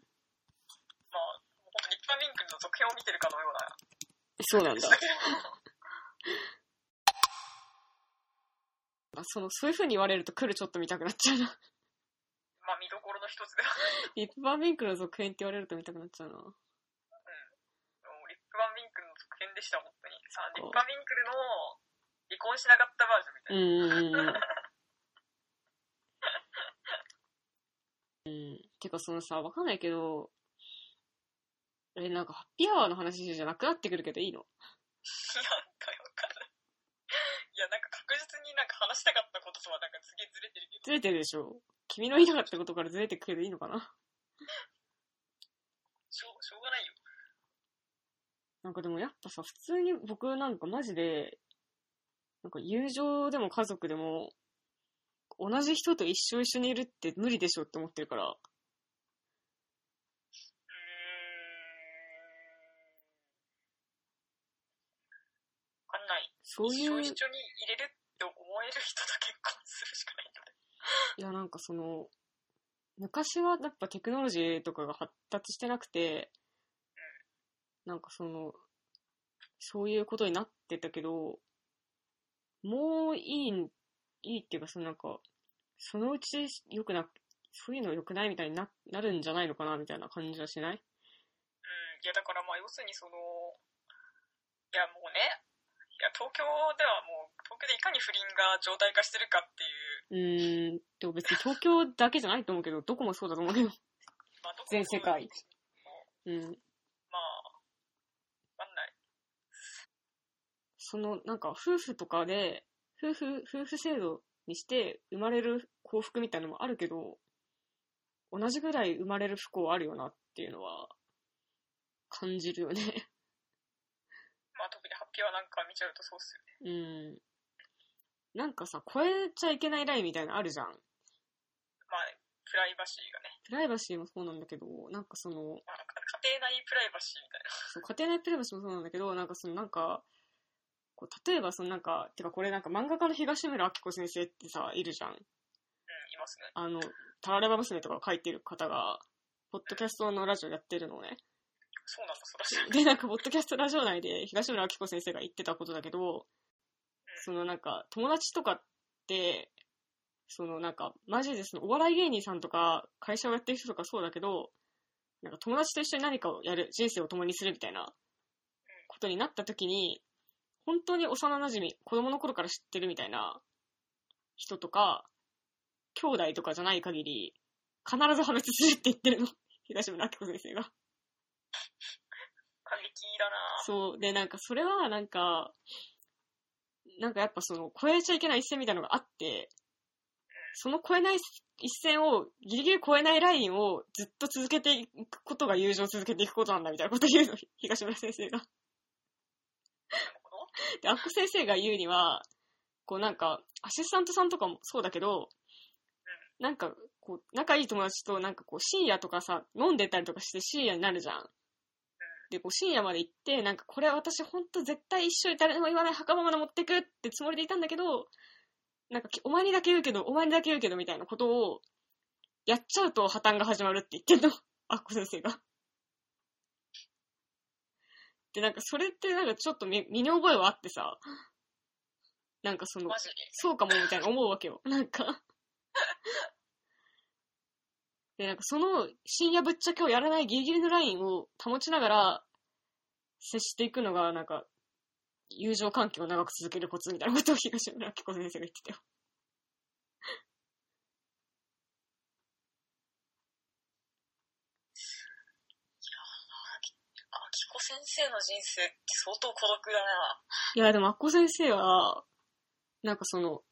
まあ、本当リップバン・ウィンクルの続編を見てるかのようなそうなんだ あその、そういう風に言われると来るちょっと見たくなっちゃうな。まあ見どころの一つではリップバーミンクルの続編って言われると見たくなっちゃうな。もうリップバン・ウィンクルの続編でした、本当に。さリップバン・ウィンクルの離婚しなかったバージョンみたういな。んうんうん。うん。てかそのさ、わかんないけど、え、なんかハッピーアワーの話じゃなくなってくるけどいいの？なんかわかんない。いや、なんか確実になんか話したかったこととはなんかすげえずれてるけど。ずれてるでしょ君の言いたかったことからずれてくけどいいのかな？しょう、しょうがないよ。なんかでもやっぱさ、普通に僕なんかマジで、なんか友情でも家族でも、同じ人と一生一緒にいるって無理でしょって思ってるから、うーん。わかんない。そういう、一緒一緒に入れるって思える人と結婚するしかないんだね。いやなんかその、昔はやっぱテクノロジーとかが発達してなくて、なんかその、そういうことになってたけど、もういいん、いいっていうか、そのなんか、そのうち良くな、そういうの良くないみたいにななるんじゃないのかなみたいな感じはしない？うん。いや、だからまあ、要するにその、いや、もうね、いや、東京ではもう、東京でいかに不倫が常態化してるかっていう、うーん、でも別に東京だけじゃないと思うけど、どこもそうだと思うけど。まあ、どこも全世界うん。まあ、わかんない。その、なんか、夫婦とかで、夫婦、夫婦制度にして生まれる幸福みたいなのもあるけど、同じぐらい生まれる不幸あるよなっていうのは、感じるよね。まあ、特にハッピーはなんか見ちゃうとそうっすよね。うん。なんかさ、超えちゃいけないラインみたいなのあるじゃん。まあ、プライバシーがね。プライバシーもそうなんだけど、なんかその、まあ、家庭内プライバシーみたいな。そう家庭内プライバシーもそうなんだけど、なんかそのなんか、こう例えばそのなんか、てかこれなんか漫画家の東村明子先生ってさ、いるじゃん。うん、いますね。あの、タラレバ娘とか書いてる方が、ポッドキャストのラジオやってるのね。そうなんだ、そらしい。で、なんか、ポッドキャストラジオ内で東村明子先生が言ってたことだけど、そのなんか、友達とかって、そのなんか、マジでそのお笑い芸人さんとか、会社をやってる人とかそうだけど、なんか友達と一緒に何かをやる、人生を共にするみたいなことになった時に、本当に幼馴染、子供の頃から知ってるみたいな人とか、兄弟とかじゃない限り、必ず破滅するって言ってるの。東村明子先生が。過激だなそう。で、なんか、それは、なんか、なんかやっぱその、超えちゃいけない一線みたいなのがあって、その超えない一線を、ギリギリ超えないラインをずっと続けていくことが友情を続けていくことなんだみたいなことを言うの、東村先生が。で、アッコ先生が言うには、こうなんか、アシスタントさんとかもそうだけど、なんか、こう、仲いい友達となんかこう、深夜とかさ、飲んでたりとかして深夜になるじゃん。で、こう、深夜まで行って、なんか、これは私ほんと絶対一緒に誰にも言わない墓場まで持ってくってつもりでいたんだけど、なんか、お前にだけ言うけど、お前にだけ言うけど、みたいなことを、やっちゃうと破綻が始まるって言ってんの。アッコ先生が。で、なんか、それってなんかちょっと身身に覚えはあってさ、なんかその。そうかもみたいな思うわけよ。なんか。で、なんかその深夜ぶっちゃけをやらないギリギリのラインを保ちながら接していくのが、なんか、友情関係を長く続けるコツみたいなことを東村明子先生が言ってたよ。あきこ先生の人生って相当孤独だな。いや、でも、アッコ先生は、なんかその、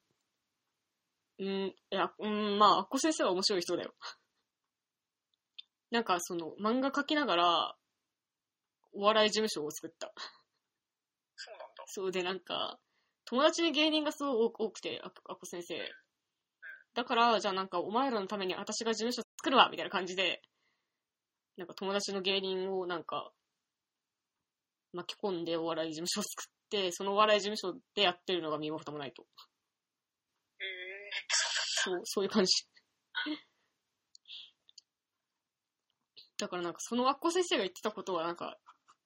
うん、いや、うん、まあ、アッコ先生は面白い人だよ。なんかその、漫画描きながら、お笑い事務所を作った。そうなんだ。そうで、なんか、友達に芸人がすごく多くて、アッコ先生。だから、じゃあなんか、お前らのために私が事務所作るわみたいな感じで、なんか友達の芸人をなんか、巻き込んでお笑い事務所を作って、そのお笑い事務所でやってるのが身も蓋もないと。へえそうそう、そういう感じ。だからなんか、そのアッコ先生が言ってたことはなんか、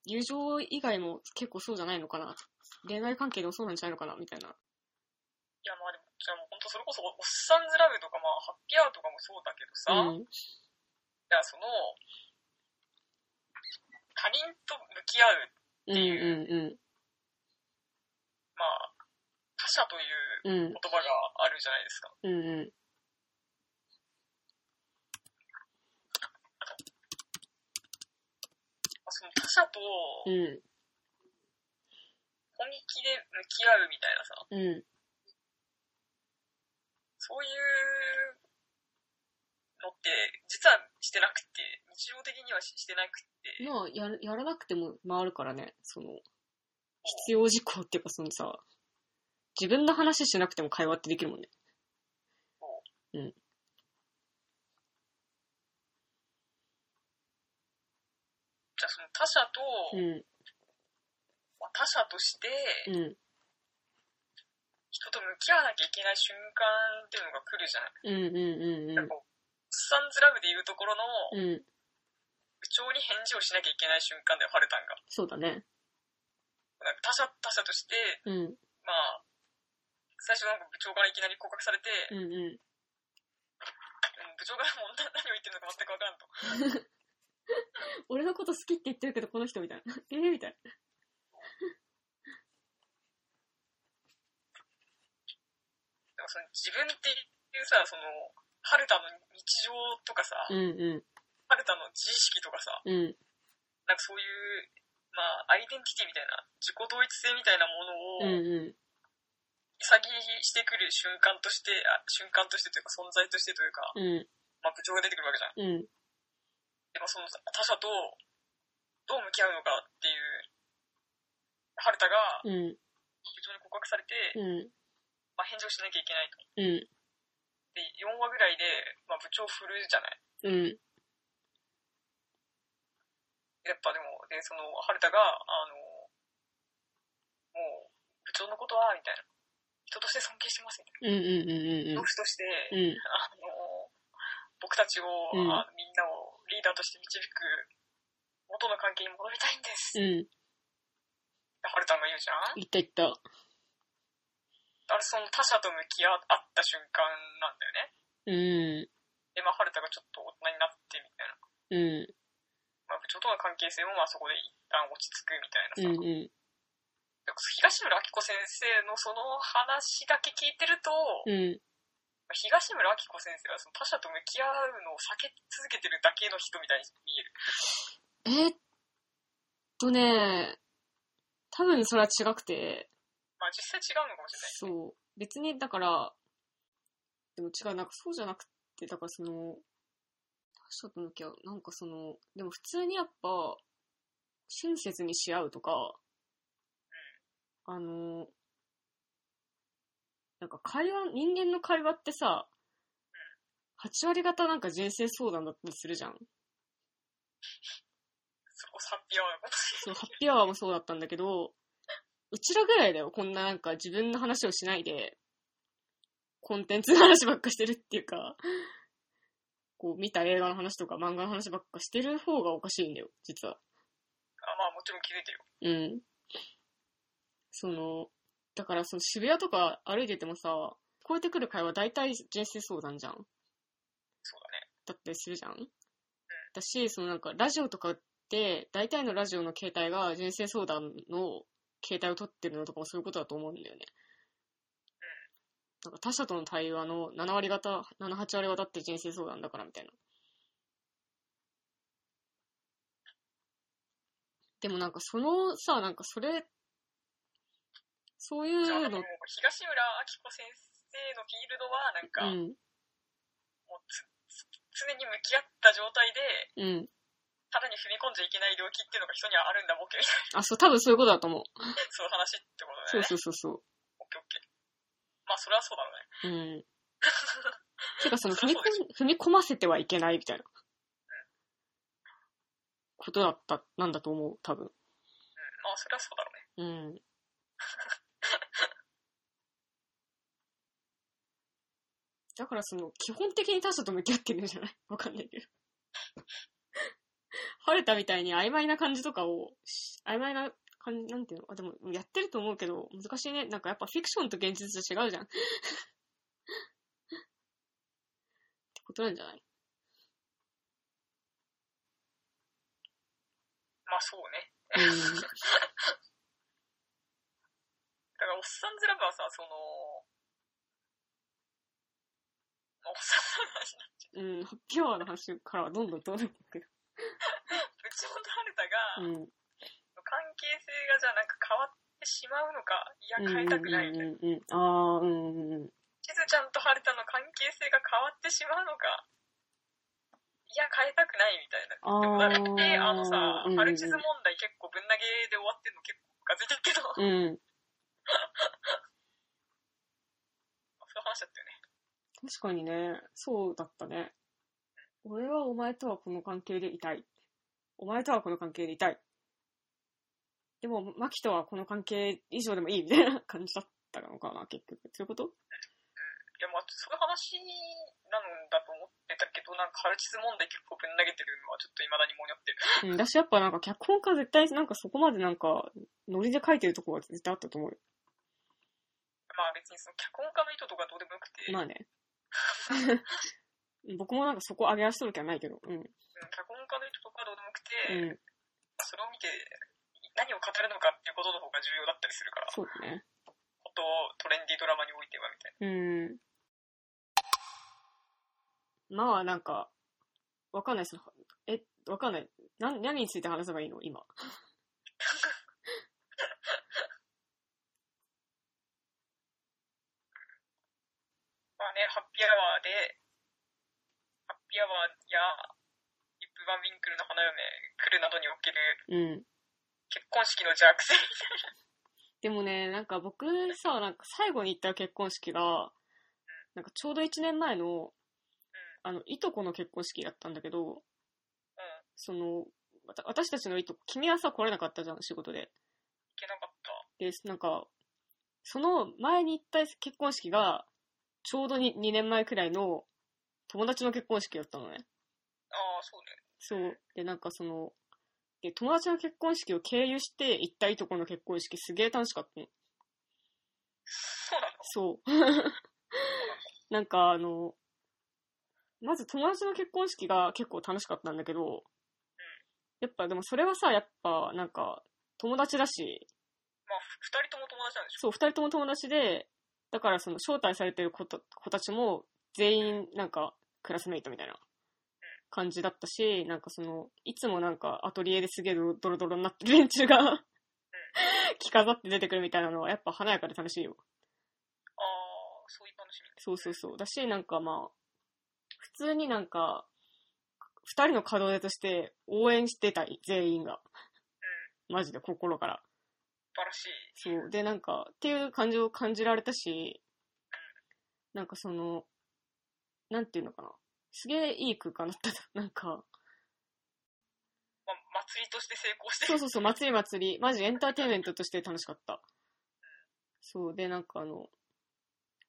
友情以外も結構そうじゃないのかな。恋愛関係でもそうなんじゃないのかなみたいな。いや、まあでも、じゃあもう本当それこそ、おっさんずラブとか、まあ、ハッピーアワーとかもそうだけどさ、うん。いや、その、他人と向き合う、うんうんうん。まあ、他者といううん言葉があるじゃないですか。うんうん。まあその他者とうん。本気で向き合うみたいなさ、うん。そういうのって、実はしてなくて、日常的にはししてなくて、まあ、やる、やらなくても回るからね、その、必要事項っていうかそのさ、自分の話しなくても会話ってできるもんね。じゃあその他者と、うん。まあ他者として、うん。人と向き合わなきゃいけない瞬間っていうのが来るじゃない。うんうんうんなんかこう、サンズラブでいうところの、うん。うん。部長に返事をしなきゃいけない瞬間だよ、ハルタンが。そうだね。なんか他者、他者として、うん。まあ、最初なんか部長からいきなり告白されて、うんうん。うん部長がもう何何を言ってるのか全くわからんと。俺のこと好きって言ってるけど、この人みたいな。えー、みたいな。でもその自分っていうさ、その、ハルタの日常とかさ、うんうん。ハルタの自意識とかさ、うん。なんかそういう、まあ、アイデンティティみたいな、自己統一性みたいなもうんのを、うん。先してくる瞬間として、あ瞬間としてというか、存在としてというか、うん。まあ、部長が出てくるわけじゃん。うん。でもその他者とどう向き合うのかっていう、ハルタがうん。部長に告白されて、うん。まあ、返事をしなきゃいけないと。うん。で、4話ぐらいで、まあ、部長振るじゃない。うん。やっぱでも、で、その、ハルタが、あの、もう、部長のことは、みたいな。人として尊敬してます、みたいうんうんうんうんな。同志として、うん。あの、僕たちを、うんあみんなをリーダーとして導く元の関係に戻りたいんです。うん。ハルタンが言うじゃん？言った言った。あれ、その他者と向き合った瞬間なんだよね。うん。で、まあ、ハルタがちょっと大人になってみたいな。うん。まあ、部長との関係性もまあそこで一旦落ち着くみたいなさ。うんうん。東村明子先生のその話だけ聞いてると、うん。東村明子先生はその他者と向き合うのを避け続けてるだけの人みたいに見える。えーっとね、多分それは違くて、まあ実際違うのかもしれない。そう。別に、だから、でも違う、なんかそうじゃなくて、だからその、他者と向き合う。なんかその、でも普通にやっぱ、親切にし合うとか、あの、なんか会話、人間の会話ってさ、8割方なんか人生相談だったりするじゃん。そこハッピーアワーそう、ハッピーアワーもそうだったんだけど、うちらぐらいだよ、こんななんか自分の話をしないで、コンテンツの話ばっかしてるっていうか、こう見た映画の話とか漫画の話ばっかしてる方がおかしいんだよ、実は。あまあもちろん気づいてるよ。うん。その、だからその渋谷とか歩いててもさ、聞こえてくる会話大体人生相談じゃん。そうだね。だったりするじゃんだし、そのなんかラジオとかって、大体のラジオの携帯が人生相談の携帯を取ってるのとかもそういうことだと思うんだよね。なんか他者との対話の7割方、7、8割方って人生相談だからみたいな。でもなんかそのさ、なんかそれ、そういうのじゃあでも、東村明子先生のフィールドはなんか、うん、もうつつ常に向き合った状態で、うん。ただに踏み込んじゃいけない領域っていうのが人にはあるんだ、ボケみたいあ、そう、多分そういうことだと思う。な、そういう話ってことだそうよね。そうそうそう。オッケーオッケー。まあ、それはそうだろうね。うん。てかその 踏み込ん、踏み込ませてはいけないみたいな。ことだった、なんだと思う、多分。うん。まあ、それはそうだろうね。うん。だからその、基本的に他者と向き合ってるんじゃない？わかんないけど。晴れたみたいに曖昧な感じとかを、し曖昧な感じ、なんていうの？あ、でも、やってると思うけど、難しいね。なんかやっぱフィクションと現実と違うじゃん。ってことなんじゃない？まあ、そうね。うん。だから、おっさんずラブはさ、その、まあ、おっさんの話になっちゃう ん、ハッピーアワーの話からはどんどんどんどんいくけど。う。うちもとはるたが、うん。関係性がじゃあなんか変わってしまうのか、いや、変えたくないみたいな。うんうんうん。ああ、うんうんうん。しずちゃんとはるたの関係性が変わってしまうのか、いや、変えたくないみたいな。あって、あのさ、うんうんうんハルチズ問題結構ぶん投げで終わってんの結構ムカついてるけど、そういううん。話だったよね。確かにね、そうだったね。俺はお前とはこの関係でいたい。お前とはこの関係でいたい。でも、マキとはこの関係以上でもいいみたいな感じだったのかな、結局。そういうこと？いや、まあ、そういう話なんだと思ってたけど、なんかハルチズ問題結構ぶん投げてるのはちょっと未だにもにょってる。うん、だしやっぱなんか脚本家絶対なんかそこまでなんか、ノリで書いてるとこは絶対あったと思うよ。まあ別にその脚本家の意図とかどうでもよくて、まあね。僕もなんかそこ上げ足取る気はないけど。うん。うん脚本家の意図とかどうでもよくて、うん。それを見て何を語るのかっていうことの方が重要だったりするから、そうだね。ことトレンディードラマにおいてはみたいな。うん。まあなんか、わかんないです。え、わかんない。な何について話せばいいの？今。まあね、ハッピーアワーで、ハッピーアワーや、イップ・バン・ウィンクルの花嫁、来るなどにおけるうん。結婚式の邪悪性みでもね、なんか僕さ、なんか最後に行った結婚式が、なんかちょうど1年前の、あの、いとこの結婚式だったんだけど、たいな。うん。その、わた私たちのいとこ、君はさ、来れなかったじゃん、仕事で。いけなかった。で、なんか、その前に行った結婚式が、ちょうど 2, 2年前くらいの友達の結婚式だったのね。ああ、そうね。そう。で、なんかその、で、友達の結婚式を経由して行ったいとこの結婚式すげえ楽しかったの。そう。なんかあの、まず友達の結婚式が結構楽しかったんだけど、やっぱでもそれはさ、やっぱなんか友達だし、まあ、二人とも友達なんでしょ？そう、二人とも友達で、だからその招待されてる子と子たちも全員なんかクラスメイトみたいな感じだったし、なんかその、いつもなんかアトリエですげえドロドロになってる連中が着飾って出てくるみたいなのはやっぱ華やかで楽しいよ。ああ、そういう楽しみ。そうそうそう。だし、なんかまあ、普通になんか、二人の門出として応援してた全員が。マジで心から。素晴らしい。そう。で、なんか、っていう感情を感じられたし、なんかその、なんていうのかな。すげえいい空間だった。なんか、まあ、祭りとして成功してる。そうそうそう、祭り祭り。マジエンターテインメントとして楽しかった。そう。で、なんかあの、っ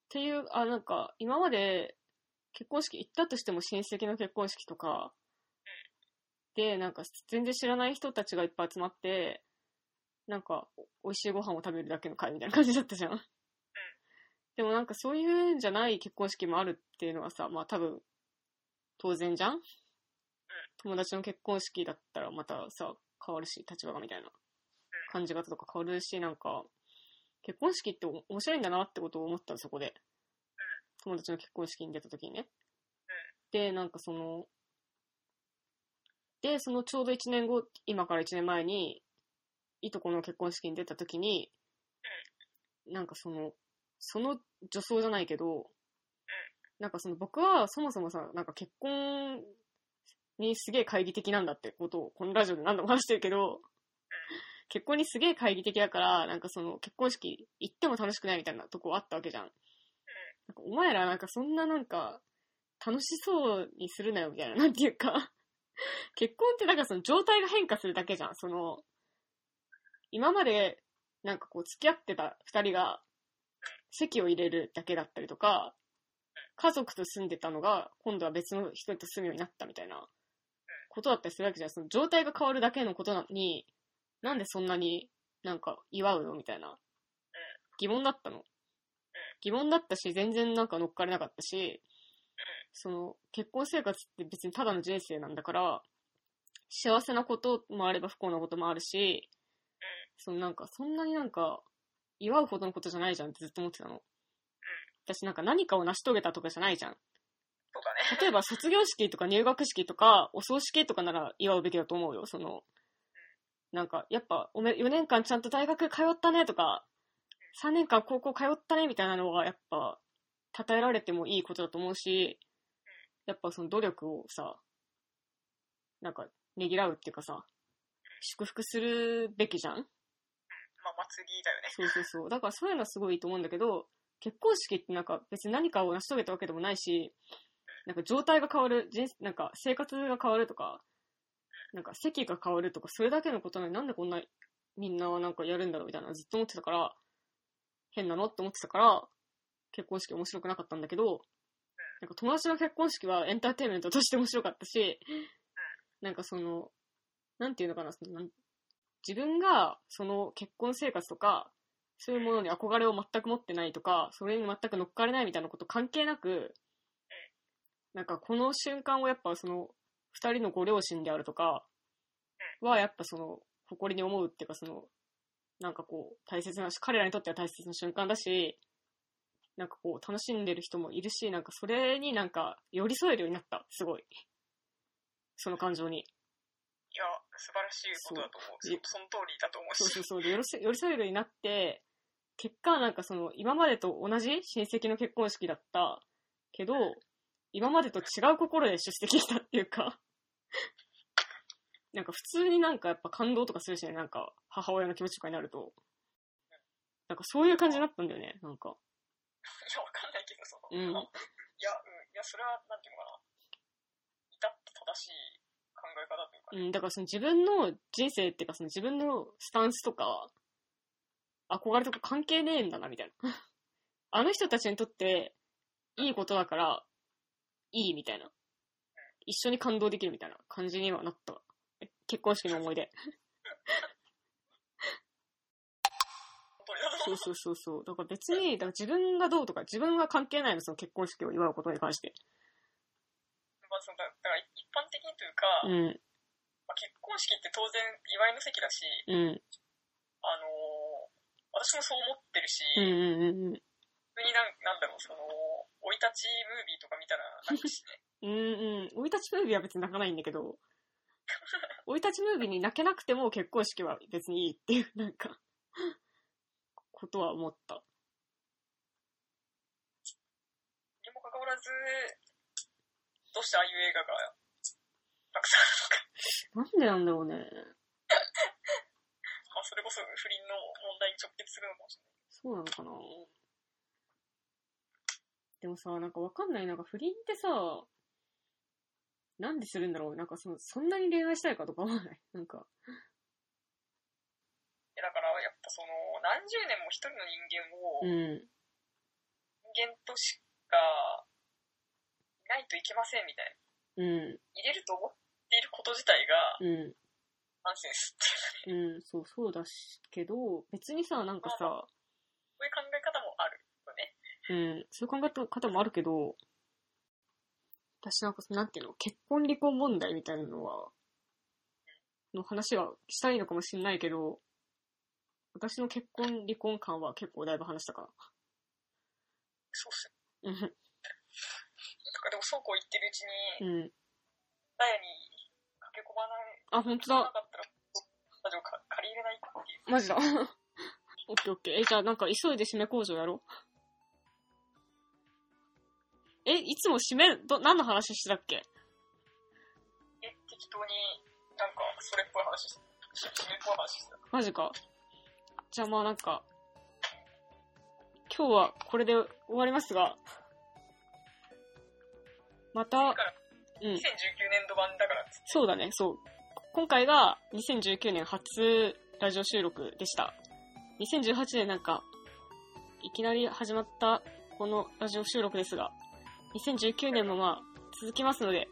ていう、あ、なんか、今まで結婚式行ったとしても親戚の結婚式とか、で、なんか全然知らない人たちがいっぱい集まって、なんか、お美味しいご飯を食べるだけの会みたいな感じだったじゃん。でもなんかそういうんじゃない結婚式もあるっていうのはさ、まあ多分、当然じゃん？友達の結婚式だったらまたさ、変わるし、立場がみたいな。感じ方とか変わるし、なんか、結婚式ってお面白いんだなってことを思ったの、そこで。友達の結婚式に出た時にね。で、なんかその、で、そのちょうど1年後、今から1年前に、いとこの結婚式に出た時に、なんかその、その女装じゃないけど、なんかその僕はそもそもさ、なんか結婚にすげえ懐疑的なんだってことを、このラジオで何度も話してるけど、結婚にすげえ懐疑的だから、なんかその結婚式行っても楽しくないみたいなとこあったわけじゃん。なんかお前らなんかそんななんか楽しそうにするなよみたいな、なんていうか、結婚ってなんかその状態が変化するだけじゃん。その、今までなんかこう付き合ってた二人が席を入れるだけだったりとか、家族と住んでたのが今度は別の人と住むようになったみたいなことだったりするわけじゃん。その状態が変わるだけのことなのに、なんでそんなになんか祝うのみたいな疑問だったの。疑問だったし、全然なんか乗っかれなかったし、その結婚生活って別にただの人生なんだから、幸せなこともあれば不幸なこともあるし、そのなんかそんなになんか祝うほどのことじゃないじゃんってずっと思ってたの。私なんか何かを成し遂げたとかじゃないじゃん。そうだね。例えば卒業式とか入学式とかお葬式とかなら祝うべきだと思うよ。その、なんかやっぱおめ4年間ちゃんと大学通ったねとか、3年間高校通ったねみたいなのはやっぱ称えられてもいいことだと思うし、やっぱその努力をさ、なんかねぎらうっていうかさ、祝福するべきじゃんまあ、祭りだよね。そうそうそう。だからそういうのはすごいいいと思うんだけど、結婚式ってなんか別に何かを成し遂げたわけでもないし、なんか状態が変わる、人なんか生活が変わるとか、なんか席が変わるとか、それだけのことなのになんでこんなみんなはなんかやるんだろうみたいなずっと思ってたから、変なのって思ってたから、結婚式面白くなかったんだけど、なんか友達の結婚式はエンターテインメントとして面白かったし、なんかその、なんていうのかな、その自分がその結婚生活とか、そういうものに憧れを全く持ってないとか、それに全く乗っかれないみたいなこと関係なく、なんかこの瞬間をやっぱその二人のご両親であるとかはやっぱその誇りに思うっていうかそのなんかこう大切なし、彼らにとっては大切な瞬間だし、なんかこう楽しんでる人もいるし、なんかそれになんか寄り添えるようになった、すごい。その感情に。いや、素晴らしいことだと思う。そうそその通りだと思うし。そうそうそう。寄り添えるようになって、結果、なんかその、今までと同じ親戚の結婚式だったけど、今までと違う心で出席したっていうか、なんか普通になんかやっぱ感動とかするしね、なんか母親の気持ちとかになると。なんかそういう感じになったんだよね、なんか。いや、わかんないけど、その、うん。いや、うん、いや、それは、なんていうのかな。至って正しい考え方というか、ね。うん、だからその自分の人生っていうかその自分のスタンスとか、憧れとか関係ねえんだな、みたいな。あの人たちにとって、いいことだから、いいみたいな。一緒に感動できるみたいな感じにはなった結婚式の思い出。そうそうそうそう。だから別に、だから自分がどうとか、自分が関係ないの、その結婚式を祝うことに関して。まあ、そのだだから一般的にというか、うん、まあ、結婚式って当然祝いの席だし、うん、あのー私もそう思ってるし、うん、うん、うん。普通になんなんだろう、その、生い立ちムービーとか見たら泣くしね。うんうん。生い立ちムービーは別に泣かないんだけど、生い立ちムービーに泣けなくても結婚式は別にいいっていう、なんか、ことは思った。にもかかわらず、どうしてああいう映画がたくさんあるのか。なんでなんだろうね。まあ、それこそ不倫の問題に直結するのかもしれない。そうなのかな？でもさ、なんかわかんない。なんか不倫ってさ、なんでするんだろう？なんかその、そんなに恋愛したいかとか思わない？なんか。でだから、やっぱその、何十年も一人の人間を、うん。人間としか、いないといけませんみたいな。うん。入れると思っていること自体が、うん。ナンセンスっていう。うん。そう、そうだし、けど、別にさ、なんかさ、そういう考え方もあるよね。うん、そういう考え方もあるけど、私なんか、なんていうの、結婚離婚問題みたいなのは、の話はしたいのかもしれないけど、私の結婚離婚感は結構だいぶ話したかそうっすら。よ。なんかでもそうこう言ってるうちに、うん。うん。ダに駆け込まない、あ、本当だ。なかったら、ラジオか借り入れないっていう。マジだ。オッケーオッケー。え、じゃあなんか急いで締め工場やろう。え、いつも締め、ど、何の話してたっけ？え、適当に、なんか、それっぽい話して、締めっぽい話してた。マジか。じゃあまあなんか、今日はこれで終わりますが、また、うん2019、年度版だからっつって、そうだね、そう。今回が2019年初ラジオ収録でした。2018年なんか、いきなり始まったこのラジオ収録ですが、2019年もまあ、続きますので、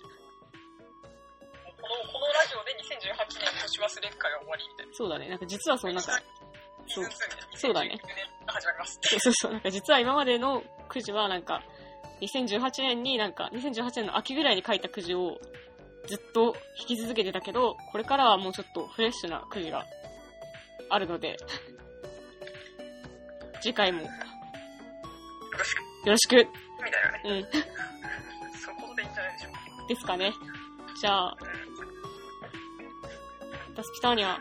この、このラジオで2018年年忘れ会は終わりみたいな。そうだね、なんか実はそのなんか、そうシーズン2でそうだね2019年が始まります。そうそうそう、なんか実は今までのくじはなんか、2018年になんか、2018年の秋ぐらいに書いたくじをずっと引き続けてたけど、これからはもうちょっとフレッシュなくじがあるので、次回もよよろしく、ろしく、みたいなね。うん、そことでいいんじゃないでしょうか。ですかね。じゃあ、ダスピターニャ、